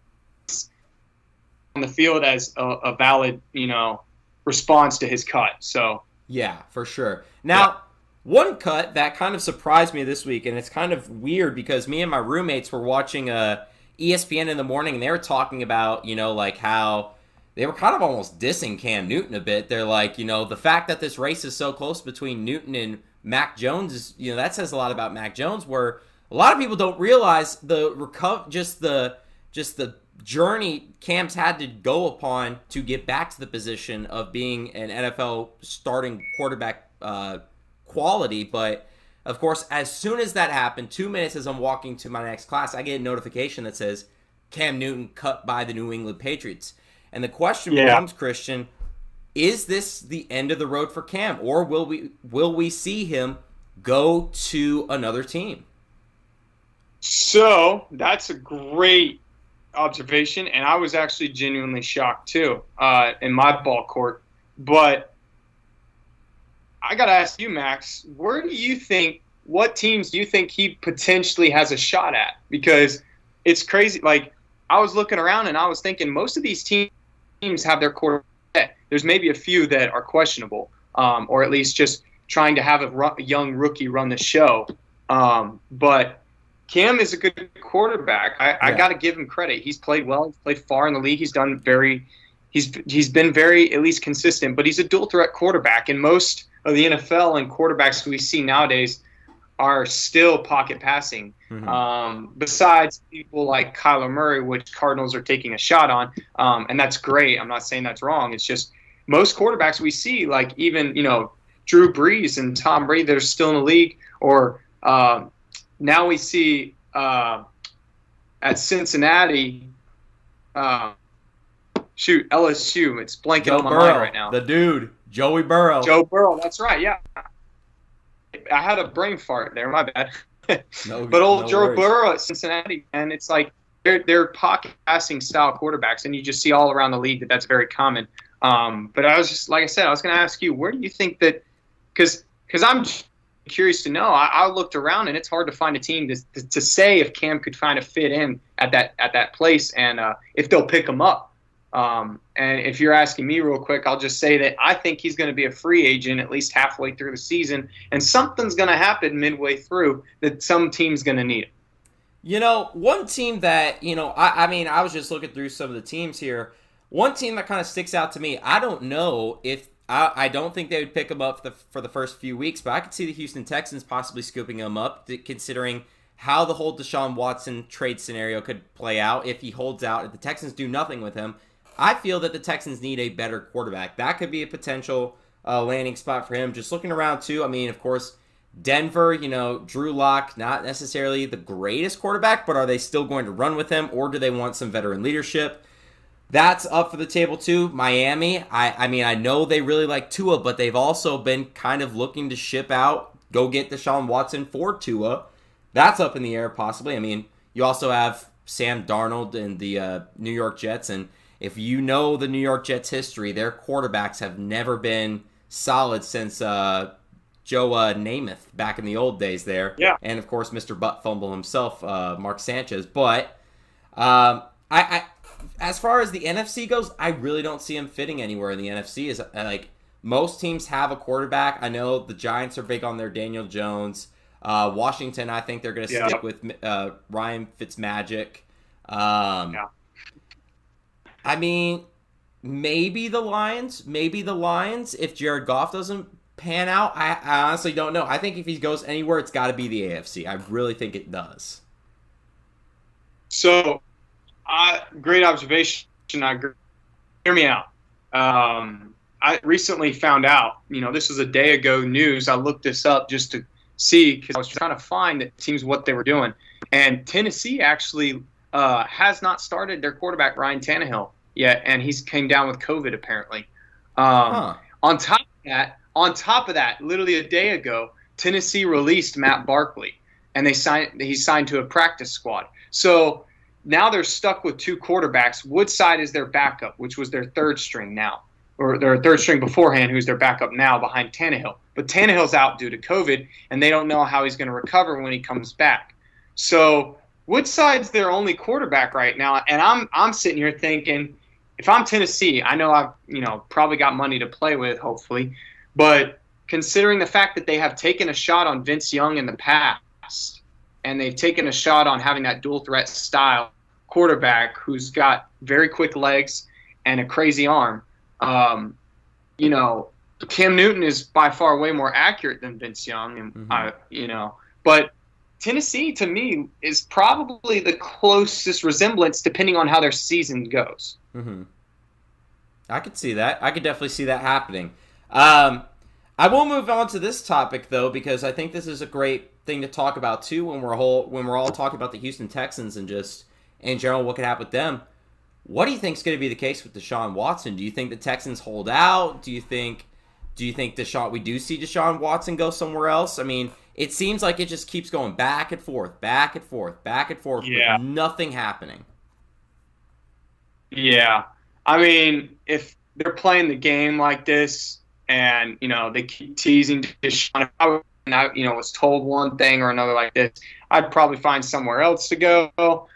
on the field as a, a valid you know response to his cut. So. Yeah, for sure. Now, one cut that kind of surprised me this week, and it's kind of weird because me and my roommates were watching uh, ESPN in the morning, and they were talking about, you know, like how they were kind of almost dissing Cam Newton a bit. They're like, you know, the fact that this race is so close between Newton and Mac Jones is, you know, that says a lot about Mac Jones. Where a lot of people don't realize the reco- just the just the journey Cam's had to go upon to get back to the position of being an NFL starting quarterback uh, quality. But of course, as soon as that happened, two minutes as I'm walking to my next class, I get a notification that says Cam Newton cut by the New England Patriots. And the question Yeah. becomes, Christian, is this the end of the road for Cam, or will we will we see him go to another team? So that's a great observation, and I was actually genuinely shocked too uh, in my ball court. But I got to ask you, Max, where do you think? What teams do you think he potentially has a shot at? Because it's crazy. Like I was looking around and I was thinking, most of these teams have their core. There's maybe a few that are questionable, um, or at least just trying to have a, ru- a young rookie run the show. Um, but Cam is a good quarterback. I, I got to give him credit. He's played well. He's played far in the league. He's done very. He's he's been very at least consistent. But he's a dual threat quarterback, and most of the NFL and quarterbacks we see nowadays are still pocket passing. Mhm. Um, besides people like Kyler Murray, which Cardinals are taking a shot on, um, and that's great. I'm not saying that's wrong. It's just most quarterbacks we see, like even you know Drew Brees and Tom Brady, that are still in the league, or um, now we see uh, at Cincinnati. Uh, shoot, LSU. It's blanking Joe on my Burrow, mind right now. the dude, Joey Burrow. Joe Burrow. That's right. Yeah. I had a brain fart there. My bad. No- But old no Joe worries. Burrow at Cincinnati, and it's like they're they're pocket passing style quarterbacks, and you just see all around the league that that's very common. Um, but I was just like I said, I was going to ask you, where do you think that? Because because I'm curious to know. I, I looked around, and it's hard to find a team to, to, to say if Cam could find a fit in at that at that place, and uh, if they'll pick him up. Um, and if you're asking me real quick, I'll just say that I think he's going to be a free agent at least halfway through the season, and something's going to happen midway through that some team's going to need him. You know, one team that, you know, I, I mean, I was just looking through some of the teams here. One team that kind of sticks out to me, I don't know if, I, I don't think they would pick him up for the, for the first few weeks, but I could see the Houston Texans possibly scooping him up, considering how the whole Deshaun Watson trade scenario could play out if he holds out, if the Texans do nothing with him. I feel that the Texans need a better quarterback. That could be a potential uh, landing spot for him. Just looking around, too, I mean, of course, Denver, you know, Drew Lock, not necessarily the greatest quarterback, but are they still going to run with him or do they want some veteran leadership? That's up for the table too. Miami, I, I mean, I know they really like Tua, but they've also been kind of looking to ship out, go get Deshaun Watson for Tua. That's up in the air, possibly. I mean, you also have Sam Darnold and the uh, New York Jets. And if you know the New York Jets history, their quarterbacks have never been solid since uh, Joe uh, Namath back in the old days there. Yeah. And of course, Mr. Butt Fumble himself, uh, Mark Sanchez. But um, I, I, as far as the NFC goes, I really don't see him fitting anywhere in the NFC. Is uh, like most teams have a quarterback. I know the Giants are big on their Daniel Jones. Uh, Washington, I think they're going to Yeah. stick with uh, Ryan Fitzmagic. Um, Yeah. I mean, maybe the Lions, maybe the Lions. If Jared Goff doesn't pan out, I, I honestly don't know. I think if he goes anywhere, it's got to be the AFC. I really think it does. So, uh, great observation. I agree. Hear me out. Um, I recently found out, you know, this was a day ago news. I looked this up just to see because I was trying to find the teams what they were doing. And Tennessee actually uh, has not started their quarterback, Ryan Tannehill, yet. And he's came down with COVID, apparently. Um, Huh. on top of that, on top of that, literally a day ago, Tennessee released Matt Barkley, and they signed. He signed to a practice squad. So now they're stuck with two quarterbacks. Woodside is their backup, which was their third string now, or their third string beforehand, who's their backup now behind Tannehill. But Tannehill's out due to COVID, and they don't know how he's going to recover when he comes back. So Woodside's their only quarterback right now, and I'm I'm sitting here thinking, if I'm Tennessee, I know I've you know probably got money to play with, hopefully, but considering the fact that they have taken a shot on Vince Young in the past, and they've taken a shot on having that dual threat style quarterback who's got very quick legs and a crazy arm, um, you know, Cam Newton is by far way more accurate than Vince Young, and Mhm. I, you know, but Tennessee to me is probably the closest resemblance, depending on how their season goes. hmm I could see that. I could definitely see that happening. Um, I will move on to this topic though because I think this is a great thing to talk about too when we're whole when we're all talking about the Houston Texans and just in general what could happen with them. What do you think is going to be the case with Deshaun Watson? Do you think the Texans hold out? Do you think do you think Deshaun we do see Deshaun Watson go somewhere else? I mean, it seems like it just keeps going back and forth, back and forth, back and forth Yeah. with nothing happening. Yeah. I mean, if they're playing the game like this and, you know, they keep teasing Deshaun, if I and I, you know, was told one thing or another like this, I'd probably find somewhere else to go.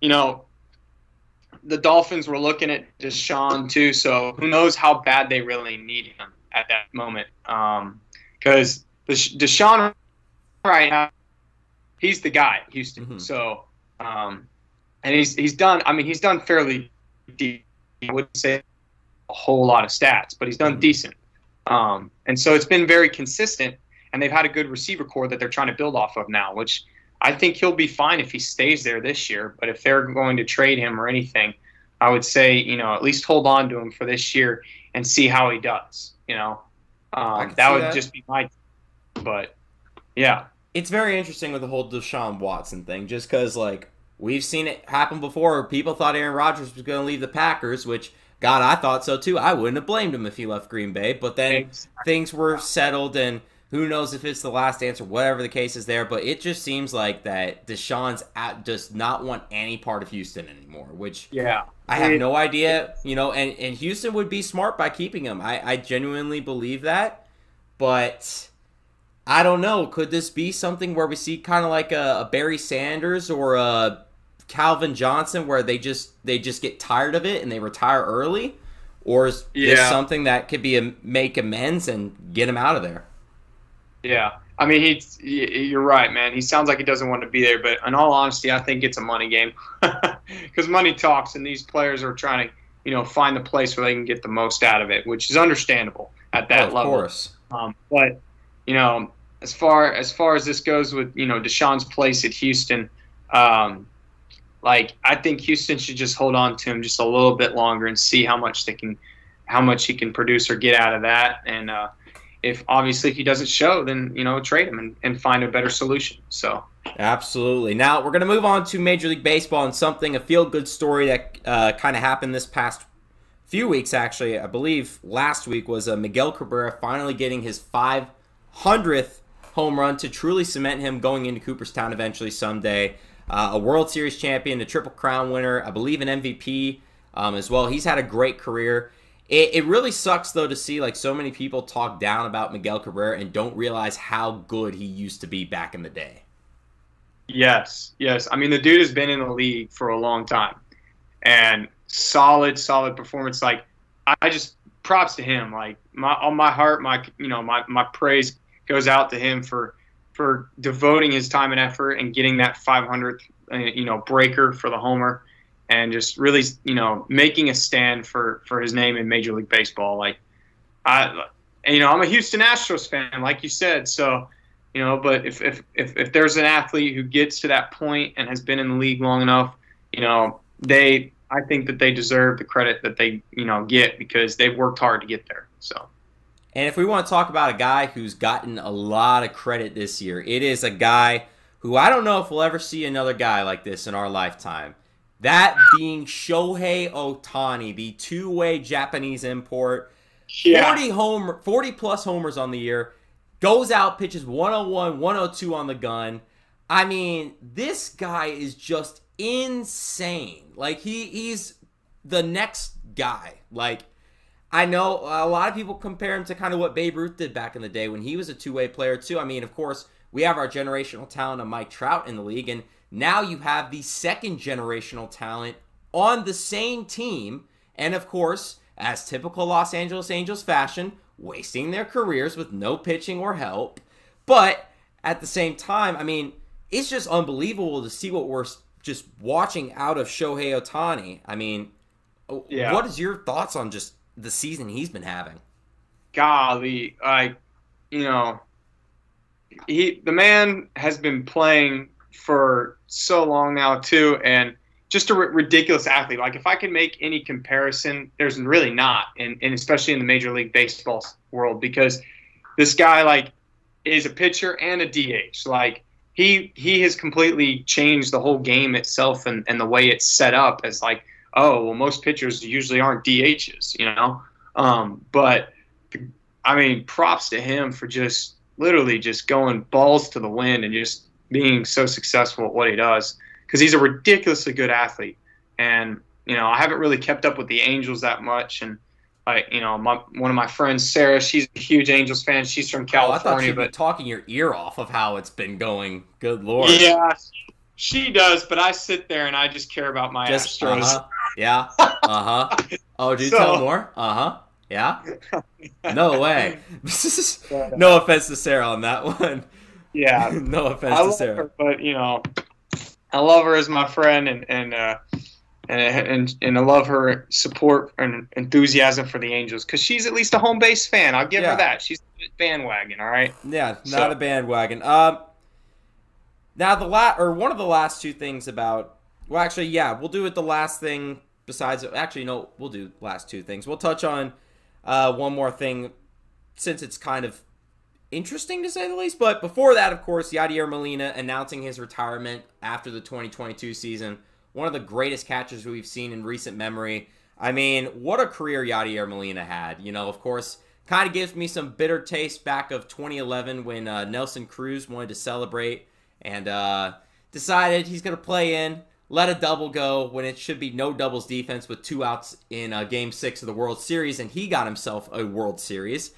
You know, the Dolphins were looking at Deshaun too, so who knows how bad they really need him at that moment. Because Deshaun right now, he's the guy, at Houston. Mhm. So, um, and he's he's done. I mean, he's done fairly. Deep. I wouldn't say a whole lot of stats, but he's done Mhm. decent. Um, and so it's been very consistent, and they've had a good receiver core that they're trying to build off of now, which I think he'll be fine if he stays there this year. But if they're going to trade him or anything, I would say you know at least hold on to him for this year and see how he does. You know, um, that would that. just be my. But yeah, it's very interesting with the whole Deshaun Watson thing, just because like we've seen it happen before. People thought Aaron Rodgers was going to leave the Packers, which God, I thought so too. I wouldn't have blamed him if he left Green Bay, but then Exactly. things were settled, and who knows if it's the last answer, whatever the case is there. But it just seems like that Deshaun's at, does not want any part of Houston anymore, which yeah. I have It- no idea, you know, and, and Houston would be smart by keeping him. I, I genuinely believe that. But I don't know. Could this be something where we see kind of like a, a Barry Sanders or a Calvin Johnson where they just they just get tired of it and they retire early? Or is this something that could be a make amends and get him out of there? Yeah, I mean, he's you're right, man. He sounds like he doesn't want to be there, but in all honesty, I think it's a money game because money talks, and these players are trying to, you know, find the place where they can get the most out of it, which is understandable at that Oh, of level. course. Um, but you know, as far as far as this goes with you know Deshaun's place at Houston, um, like I think Houston should just hold on to him just a little bit longer and see how much they can, how much he can produce or get out of that. And uh, if obviously if he doesn't show, then you know trade him and, and find a better solution. So Absolutely. Now we're going to move on to Major League Baseball and something a feel good story that uh, kind of happened this past few weeks. Actually, I believe last week was uh, Miguel Cabrera finally getting his 500th home run to truly cement him going into Cooperstown eventually someday. uh, a World Series champion, a Triple Crown winner, I believe an MVP um, as well. He's had a great career. It, it really sucks though to see like so many people talk down about Miguel Cabrera and don't realize how good he used to be back in the day. Yes, yes. I mean, the dude has been in the league for a long time, and solid, solid performance. Like, I just props to him. Like, my on my heart, my you know, my my praise goes out to him for for devoting his time and effort and getting that 500th uh, you know breaker for the homer and just really you know making a stand for for his name in Major League Baseball. Like, I and, you know, I'm a Houston Astros fan, like you said, so you know but if, if if if there's an athlete who gets to that point and has been in the league long enough you know they i think that they deserve the credit that they you know get because they've worked hard to get there so and if we want to talk about a guy who's gotten a lot of credit this year it is a guy who i don't know if we'll ever see another guy like this in our lifetime that being shohei ohtani the two-way japanese import yeah. 40 home 40 plus homers on the year goes out, pitches 101, 102 on the gun. I mean, this guy is just insane. Like he he's the next guy. Like I know a lot of people compare him to kind of what Babe Ruth did back in the day when he was a two-way player too. I mean, of course, we have our generational talent of Mike Trout in the league and now you have the second generational talent on the same team and of course, as typical Los Angeles Angels fashion, wasting their careers with no pitching or help. But at the same time, I mean, it's just unbelievable to see what we're just watching out of Shohei Ohtani. I mean, oh, yeah. what is your thoughts on just the season he's been having? Golly, I, you know, he the man has been playing for so long now too, and just a r- ridiculous athlete. Like if I can make any comparison, there's really not, and, and especially in the Major League Baseball world, because this guy like is a pitcher and a DH. Like he he has completely changed the whole game itself and, and the way it's set up as like, oh well, most pitchers usually aren't DHs, you know. Um, but I mean, props to him for just literally just going balls to the wind and just being so successful at what he does because he's a ridiculously good athlete. And you know, I haven't really kept up with the Angels that much, and like you know, my, one of my friends, Sarah, she's a huge Angels fan. She's from California, oh, but talking your ear off of how it's been going. Good lord. Yeah, she does, but I sit there and I just care about my just, Astros. Uh-huh. Yeah. Uh huh. Oh, do so, tell more. Uh huh. Yeah. No way. no offense to Sarah on that one. Yeah. no offense I to Sarah. Her, but you know, I love her as my friend, and and uh, and, and and I love her support and enthusiasm for the Angels because she's at least a home base fan. I'll give yeah. her that. She's a bandwagon, all right. Yeah, not so. a bandwagon. Um, now the last or one of the last two things about well, actually, yeah, we'll do it. The last thing besides actually, no, we'll do last two things. We'll touch on uh, one more thing since it's kind of interesting to say the least. But before that, of course, Yadier Molina announcing his retirement after the 2022 season. One of the greatest catchers we've seen in recent memory. I mean, what a career Yadier Molina had. You know, of course, kind of gives me some bitter taste back of 2011 when uh, Nelson Cruz wanted to celebrate and uh, decided he's going to play in, let a double go when it should be no doubles defense with two outs in uh, Game 6 of the World Series, and he got himself a World Series.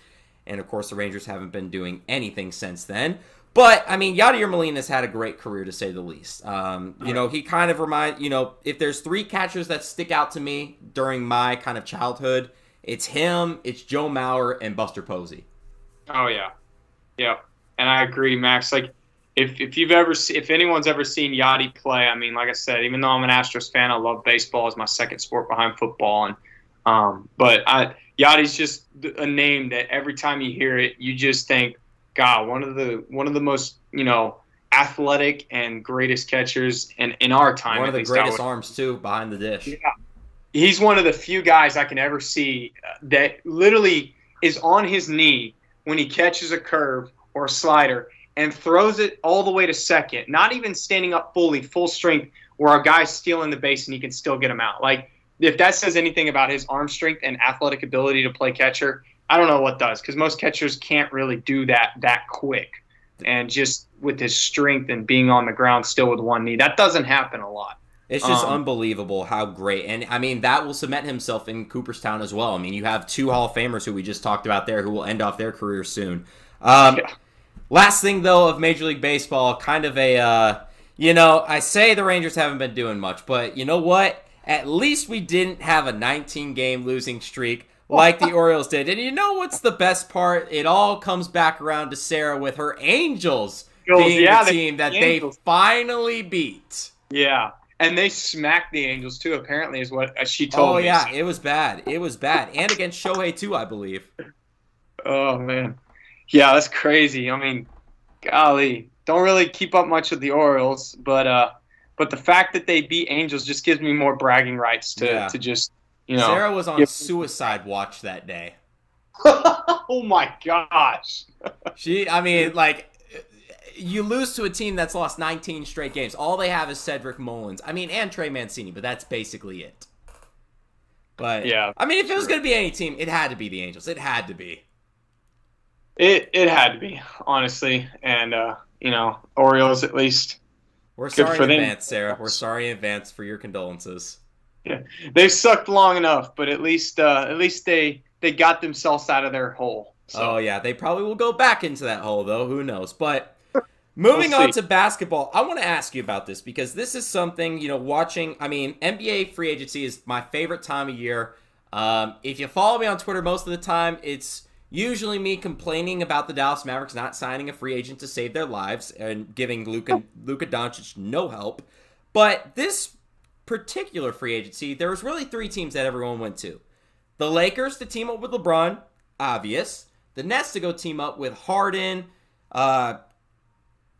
And of course, the Rangers haven't been doing anything since then. But I mean, Yadier Molina's had a great career to say the least. Um, you know, he kind of remind you know if there's three catchers that stick out to me during my kind of childhood, it's him, it's Joe Mauer, and Buster Posey. Oh yeah, yeah, and I agree, Max. Like if if you've ever if anyone's ever seen Yadi play, I mean, like I said, even though I'm an Astros fan, I love baseball as my second sport behind football, and um, but I Yadi's just a name that every time you hear it, you just think, God, one of the one of the most you know athletic and greatest catchers in, in our time. One of the greatest arms too behind the dish. Yeah, he's one of the few guys I can ever see uh, that literally is on his knee when he catches a curve or a slider and throws it all the way to second, not even standing up fully, full strength, where a guy's stealing the base and he can still get him out. Like if that says anything about his arm strength and athletic ability to play catcher, I don't know what does because most catchers can't really do that that quick. and just with his strength and being on the ground still with one knee. That doesn't happen a lot. It's just um, unbelievable how great. And I mean, that will cement himself in Cooperstown as well. I mean, you have two Hall of Famers who we just talked about there who will end off their careers soon. Um, yeah. Last thing, though, of Major League Baseball, kind of a, uh, you know, I say the Rangers haven't been doing much, but you know what? At least we didn't have a 19 game losing streak like the Orioles did. And you know what's the best part? It all comes back around to Sarah with her Angels being yeah, the team that the they finally beat. Yeah and they smacked the Angels too. Apparently, is what uh, she told oh, me. Oh yeah, it was bad. It was bad, and against Shohei too, I believe. Oh man, yeah, that's crazy. I mean, golly, don't really keep up much with the Orioles, but uh, but the fact that they beat Angels just gives me more bragging rights to yeah. to just you know. Sarah was on give... suicide watch that day. oh my gosh. she, I mean, like you lose to a team that's lost 19 straight games. All they have is Cedric Mullins. I mean, and Trey Mancini, but that's basically it. But yeah, I mean, if it was going to be any team, it had to be the Angels. It had to be. It it had to be honestly, and uh, you know, Orioles at least. We're sorry in advance, Sarah. We're sorry in advance for your condolences. Yeah, they've sucked long enough, but at least uh, at least they they got themselves out of their hole. So. Oh yeah, they probably will go back into that hole though. Who knows? But Moving we'll on to basketball, I want to ask you about this because this is something, you know, watching. I mean, NBA free agency is my favorite time of year. Um, if you follow me on Twitter most of the time, it's usually me complaining about the Dallas Mavericks not signing a free agent to save their lives and giving Luka, Luka Doncic no help. But this particular free agency, there was really three teams that everyone went to. The Lakers to team up with LeBron, obvious. The Nets to go team up with Harden, uh,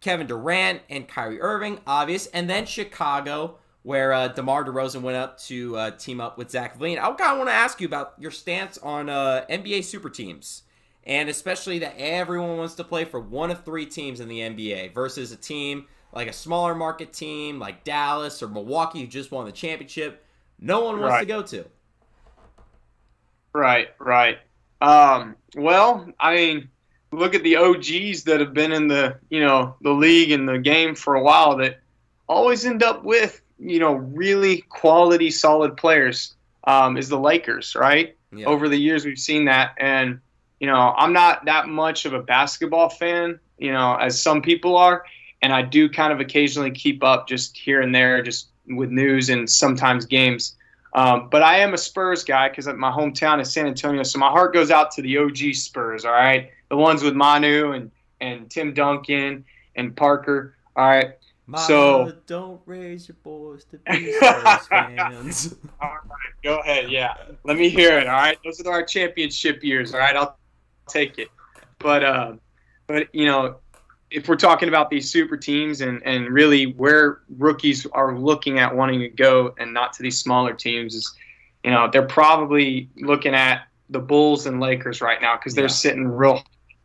Kevin Durant and Kyrie Irving, obvious, and then Chicago, where uh, DeMar DeRozan went up to uh, team up with Zach LaVine. I kind of want to ask you about your stance on uh, NBA super teams, and especially that everyone wants to play for one of three teams in the NBA versus a team like a smaller market team like Dallas or Milwaukee who just won the championship. No one wants right. to go to. Right, right. Um, well, I mean, look at the OGs that have been in the you know the league and the game for a while that always end up with you know really quality solid players um, is the Lakers right yeah. over the years we've seen that and you know I'm not that much of a basketball fan you know as some people are and I do kind of occasionally keep up just here and there just with news and sometimes games um, but I am a Spurs guy because my hometown is San Antonio, so my heart goes out to the OG Spurs. All right, the ones with Manu and and Tim Duncan and Parker. All right. Mama, so don't raise your boys to be fans. all right, go ahead. Yeah, let me hear it. All right, those are our championship years. All right, I'll take it. But uh, but you know, if we're talking about these super teams and, and really where rookies are looking at wanting to go and not to these smaller teams is, you know, they're probably looking at the Bulls and Lakers right now because they're yeah. sitting real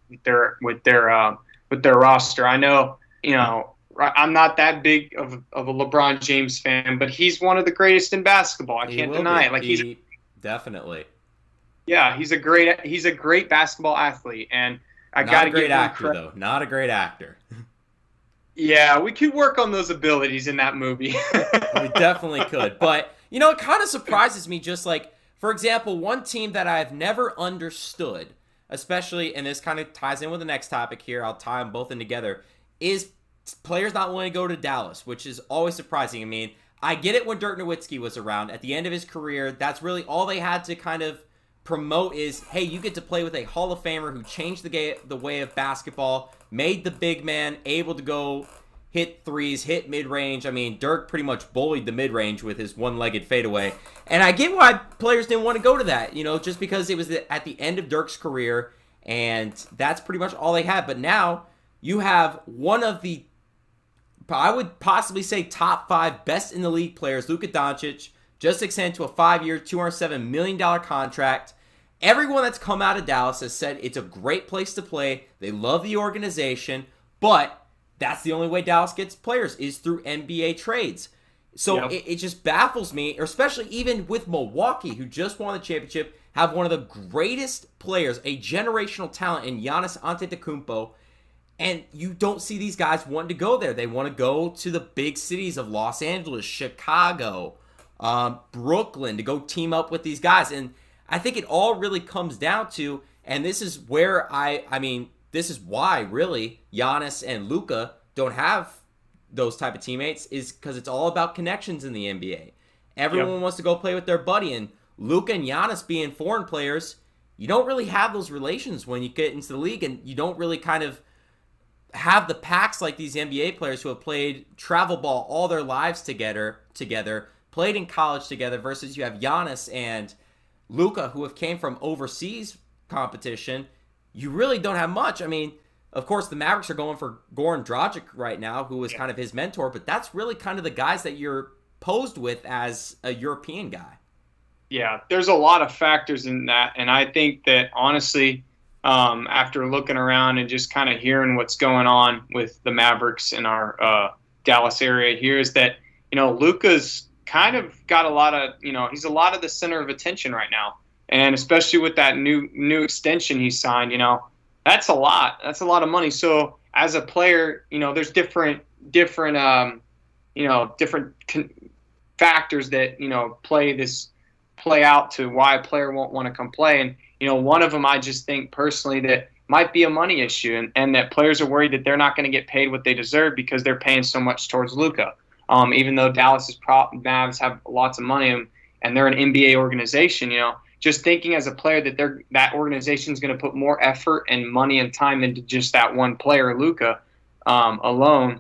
with their with their uh, with their roster. I know, you know, I'm not that big of, of a LeBron James fan, but he's one of the greatest in basketball. I he can't deny be. it. Like he, he's definitely. Yeah, he's a great he's a great basketball athlete and I got a great actor though. Not a great actor. Yeah, we could work on those abilities in that movie. we definitely could. But you know, it kind of surprises me. Just like, for example, one team that I've never understood, especially, and this kind of ties in with the next topic here. I'll tie them both in together. Is players not willing to go to Dallas, which is always surprising. I mean, I get it when Dirk Nowitzki was around at the end of his career. That's really all they had to kind of promote is hey, you get to play with a Hall of Famer who changed the game, the way of basketball, made the big man able to go hit threes, hit mid range. I mean, Dirk pretty much bullied the mid range with his one legged fadeaway. And I get why players didn't want to go to that, you know, just because it was at the end of Dirk's career and that's pretty much all they had. But now you have one of the, I would possibly say, top five best in the league players, Luka Doncic, just extended to a five year, $207 million contract. Everyone that's come out of Dallas has said it's a great place to play. They love the organization, but that's the only way Dallas gets players is through NBA trades. So yep. it, it, just baffles me, especially even with Milwaukee, who just won the championship, have one of the greatest players, a generational talent in Giannis Antetokounmpo. And you don't see these guys wanting to go there. They want to go to the big cities of Los Angeles, Chicago, um, Brooklyn to go team up with these guys. And I think it all really comes down to, and this is where I, I mean, this is why really Giannis and Luka don't have those type of teammates is because it's all about connections in the NBA. Everyone yep. wants to go play with their buddy, and Luka and Giannis being foreign players, you don't really have those relations when you get into the league, and you don't really kind of have the packs like these NBA players who have played travel ball all their lives together, together, played in college together, versus you have Giannis and Luka who have came from overseas competition. You really don't have much. I mean, of course, the Mavericks are going for Goran Dragic right now, who is yeah. kind of his mentor, but that's really kind of the guys that you're posed with as a European guy. Yeah, there's a lot of factors in that, and I think that honestly, um, after looking around and just kind of hearing what's going on with the Mavericks in our uh, Dallas area here, is that you know Luka's kind of got a lot of you know he's a lot of the center of attention right now, and especially with that new new extension he signed, you know that's a lot. That's a lot of money. So as a player, you know, there's different different um, you know different con- factors that you know play this play out to why a player won't want to come play. And you know, one of them I just think personally that might be a money issue, and, and that players are worried that they're not going to get paid what they deserve because they're paying so much towards Luka. Um, even though Dallas's prop Mavs have lots of money and, and they're an NBA organization, you know, just thinking as a player that they're that organization is going to put more effort and money and time into just that one player, Luka, um, alone,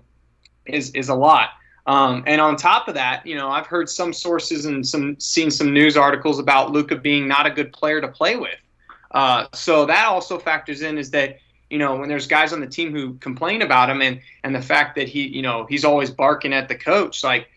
is is a lot. Um, and on top of that, you know, I've heard some sources and some seen some news articles about Luka being not a good player to play with. Uh, so that also factors in is that you know when there's guys on the team who complain about him and and the fact that he you know he's always barking at the coach like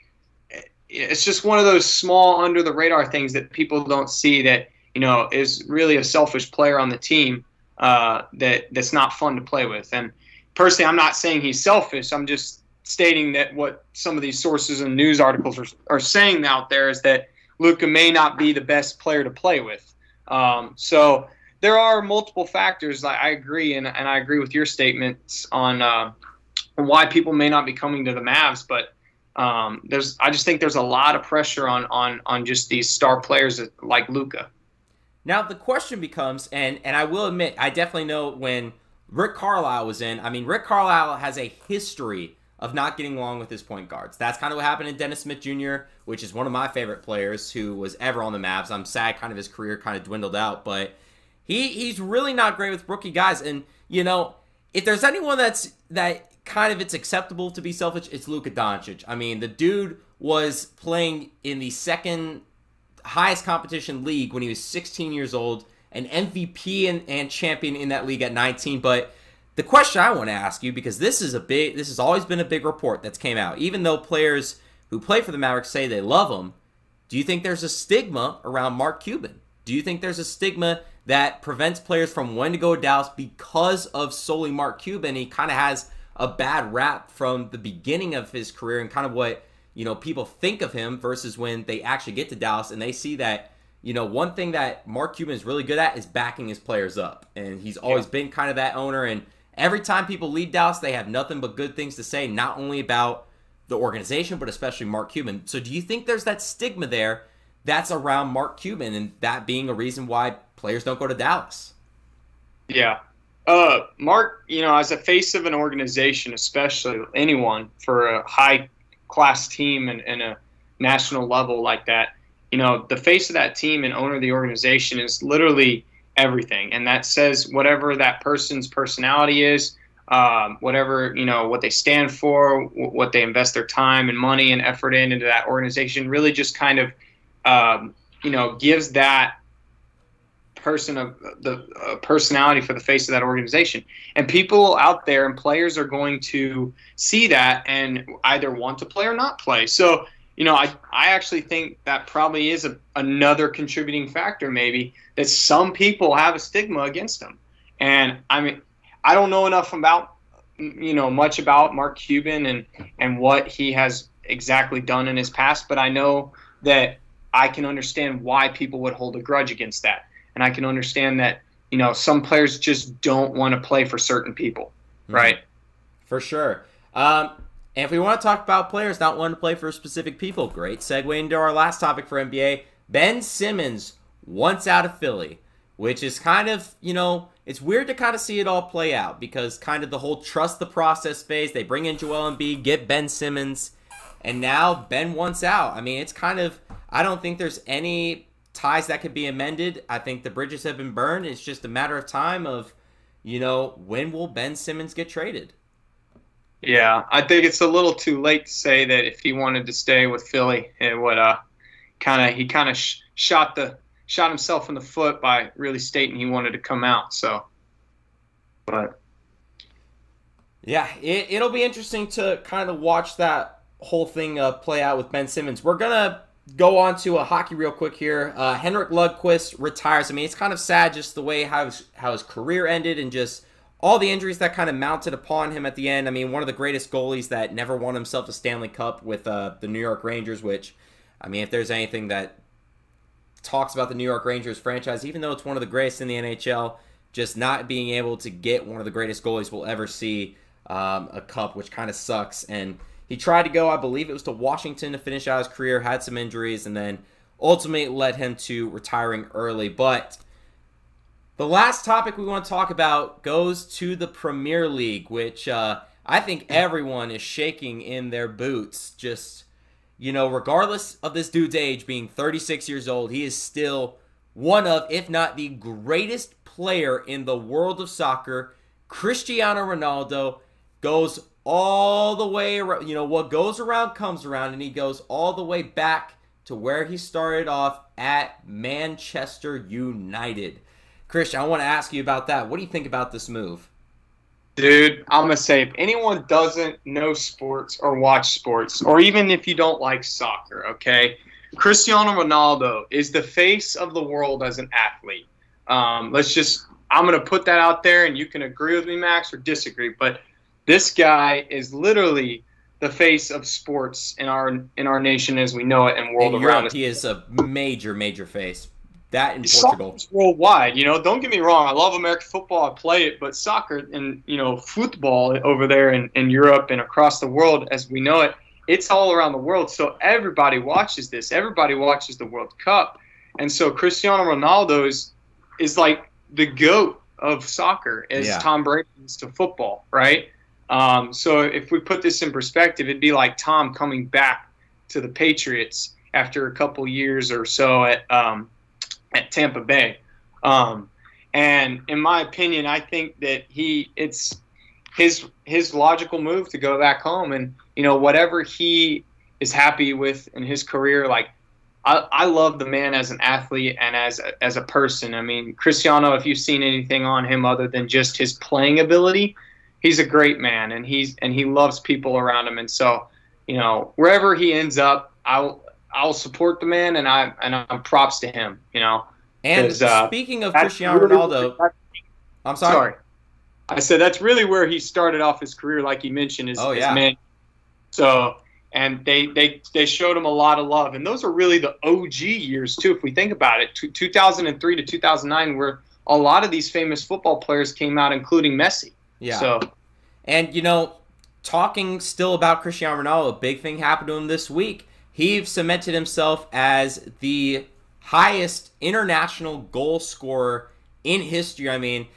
it's just one of those small under the radar things that people don't see that you know is really a selfish player on the team uh, that that's not fun to play with. And personally, I'm not saying he's selfish. I'm just stating that what some of these sources and news articles are, are saying out there is that luka may not be the best player to play with. Um, so there are multiple factors. I, I agree, and, and I agree with your statements on uh, why people may not be coming to the Mavs, but um, there's I just think there's a lot of pressure on on on just these star players like Luka. Now the question becomes, and and I will admit, I definitely know when Rick Carlisle was in. I mean, Rick Carlisle has a history of not getting along with his point guards. That's kind of what happened in Dennis Smith Jr., which is one of my favorite players who was ever on the Mavs. I'm sad kind of his career kind of dwindled out, but he he's really not great with rookie guys. And you know, if there's anyone that's that kind of it's acceptable to be selfish, it's Luka Doncic. I mean, the dude was playing in the second highest competition league when he was 16 years old, an MVP and, and champion in that league at 19. But the question I want to ask you, because this is a big, this has always been a big report that's came out. Even though players who play for the Mavericks say they love him, do you think there's a stigma around Mark Cuban? Do you think there's a stigma that prevents players from wanting to go to Dallas because of solely Mark Cuban? He kind of has a bad rap from the beginning of his career and kind of what you know people think of him versus when they actually get to Dallas and they see that you know one thing that Mark Cuban is really good at is backing his players up and he's always yeah. been kind of that owner and every time people leave Dallas they have nothing but good things to say not only about the organization but especially Mark Cuban. So do you think there's that stigma there that's around Mark Cuban and that being a reason why players don't go to Dallas? Yeah. Uh, Mark, you know, as a face of an organization, especially anyone for a high class team and, and a national level like that, you know, the face of that team and owner of the organization is literally everything. And that says whatever that person's personality is, um, whatever, you know, what they stand for, what they invest their time and money and effort in into that organization really just kind of, um, you know, gives that person of the uh, personality for the face of that organization. And people out there and players are going to see that and either want to play or not play. So, you know, I, I actually think that probably is a, another contributing factor, maybe, that some people have a stigma against them. And I mean, I don't know enough about, you know, much about Mark Cuban and, and what he has exactly done in his past, but I know that I can understand why people would hold a grudge against that and I can understand that you know some players just don't want to play for certain people, mm-hmm. right? For sure. Um, and if we want to talk about players not wanting to play for specific people, great segue into our last topic for NBA. Ben Simmons wants out of Philly, which is kind of, you know, it's weird to kind of see it all play out because kind of the whole trust the process phase, they bring in Joel Embiid, get Ben Simmons, and now Ben wants out. I mean, it's kind of, I don't think there's any ties that could be amended. I think the bridges have been burned. It's just a matter of time of, you know, when will Ben Simmons get traded? Yeah, I think it's a little too late to say that if he wanted to stay with Philly, it would uh, kind of he kind of sh- shot the shot himself in the foot by really stating he wanted to come out. So, but yeah, it, it'll be interesting to kind of watch that whole thing uh, play out with Ben Simmons. We're gonna go on to a hockey real quick here. Uh, Henrik Lundqvist retires. I mean, it's kind of sad just the way how his, how his career ended and just all the injuries that kind of mounted upon him at the end. I mean, one of the greatest goalies that never won himself a Stanley Cup with uh, the New York Rangers, which, I mean, if there's anything that talks about the New York Rangers franchise, even though it's one of the greatest in the NHL, just not being able to get one of the greatest goalies we'll ever see um, a cup, which kind of sucks. And he tried to go, I believe it was to Washington to finish out his career, had some injuries, and then ultimately led him to retiring early. But the last topic we want to talk about goes to the Premier League, which uh, I think everyone is shaking in their boots. Just, you know, regardless of this dude's age being 36 years old, he is still one of, if not the greatest player in the world of soccer. Cristiano Ronaldo goes all the way around. You know, what goes around comes around, and he goes all the way back to where he started off at Manchester United. Christian, I want to ask you about that. What do you think about this move? Dude, I'm going to say if anyone doesn't know sports or watch sports, or even if you don't like soccer, okay, Cristiano Ronaldo is the face of the world as an athlete. Um, let's just, I'm going to put that out there and you can agree with me, Max, or disagree. But this guy is literally the face of sports in our in our nation as we know it and world in around Europe, us. He is a major, major face. That in Portugal. worldwide, you know. Don't get me wrong. I love American football. I play it, but soccer and you know football over there in, in Europe and across the world, as we know it, it's all around the world. So everybody watches this. Everybody watches the World Cup, and so Cristiano Ronaldo is is like the goat of soccer as yeah. Tom Brady is to football, right? Um, so if we put this in perspective, it'd be like Tom coming back to the Patriots after a couple years or so at um, at Tampa Bay. Um, and in my opinion, I think that he it's his his logical move to go back home and you know whatever he is happy with in his career. Like I, I love the man as an athlete and as a, as a person. I mean, Cristiano, if you've seen anything on him other than just his playing ability, he's a great man and he's and he loves people around him. And so, you know, wherever he ends up, I'll I'll support the man, and I and I'm props to him. You know. And uh, speaking of Cristiano really, Ronaldo, I'm sorry. sorry. I said that's really where he started off his career, like you mentioned, is, oh, yeah. man. So and they they they showed him a lot of love, and those are really the OG years too. If we think about it, 2003 to 2009, where a lot of these famous football players came out, including Messi. Yeah. So, and you know, talking still about Cristiano Ronaldo, a big thing happened to him this week he cemented himself as the highest international goal scorer in history. I mean,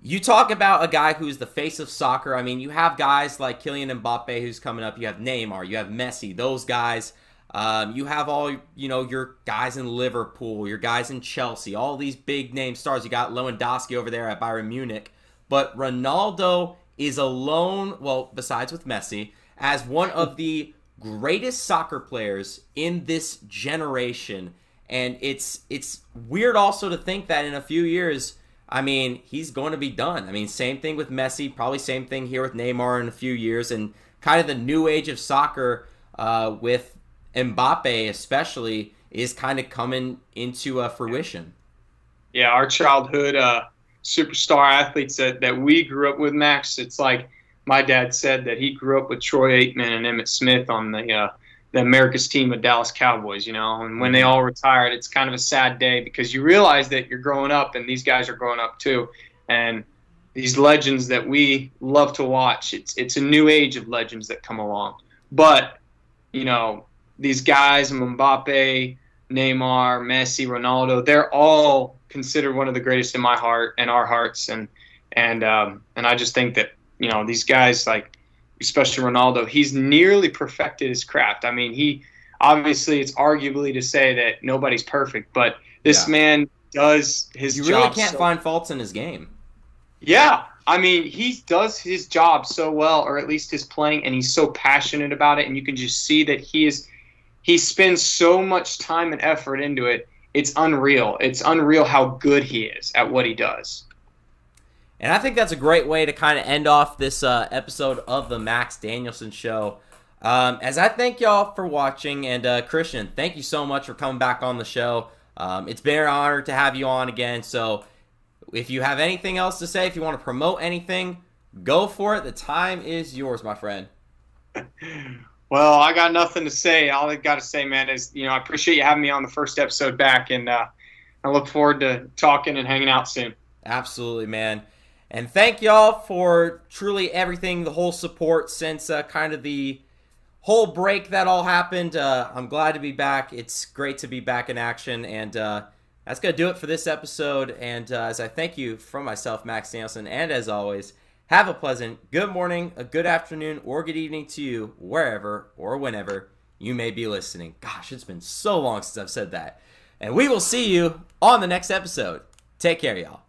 you talk about a guy who's the face of soccer. I mean, you have guys like Kylian Mbappe who's coming up. You have Neymar. You have Messi. Those guys. Um, you have all you know your guys in Liverpool, your guys in Chelsea, all these big name stars. You got Lewandowski over there at Bayern Munich, but Ronaldo is alone. Well, besides with Messi, as one of the greatest soccer players in this generation and it's it's weird also to think that in a few years I mean he's going to be done. I mean same thing with Messi, probably same thing here with Neymar in a few years and kind of the new age of soccer uh, with Mbappe especially is kind of coming into uh, fruition. Yeah, our childhood uh, superstar athletes that, that we grew up with, Max. It's like my dad said that he grew up with Troy Aikman and Emmitt Smith on the uh, the America's team of Dallas Cowboys, you know, and when they all retired, it's kind of a sad day because you realize that you're growing up and these guys are growing up too. And these legends that we love to watch. It's it's a new age of legends that come along. But you know these guys, Mbappe, Neymar, Messi, Ronaldo, they're all considered one of the greatest in my heart and our hearts. And and um, and I just think that you know these guys like especially Ronaldo, he's nearly perfected his craft. I mean, he obviously it's arguably to say that nobody's perfect, but this yeah. man does his job. you really can't so find faults in his game. Yeah, I mean, he does his job so well, or at least his playing, and he's so passionate about it, and you can just see that he is he spends so much time and effort into it. It's unreal. It's unreal how good he is at what he does. And I think that's a great way to kind of end off this uh, episode of the Max Danielson Show. Um, as I thank y'all for watching, and uh, Christian, thank you so much for coming back on the show. Um, it's been an honor to have you on again. So if you have anything else to say, if you want to promote anything, go for it. The time is yours, my friend. Well, I got nothing to say. All I got to say, man, is you know I appreciate you having me on the first episode back, and uh, I look forward to talking and hanging out soon. Absolutely, man. And thank y'all for truly everything, the whole support since uh, kind of the whole break that all happened. Uh, I'm glad to be back. It's great to be back in action, and uh, that's gonna do it for this episode. And uh, as I thank you from myself, Max Danielson, and as always. Have a pleasant good morning, a good afternoon, or good evening to you, wherever or whenever you may be listening. Gosh, it's been so long since I've said that. And we will see you on the next episode. Take care, y'all.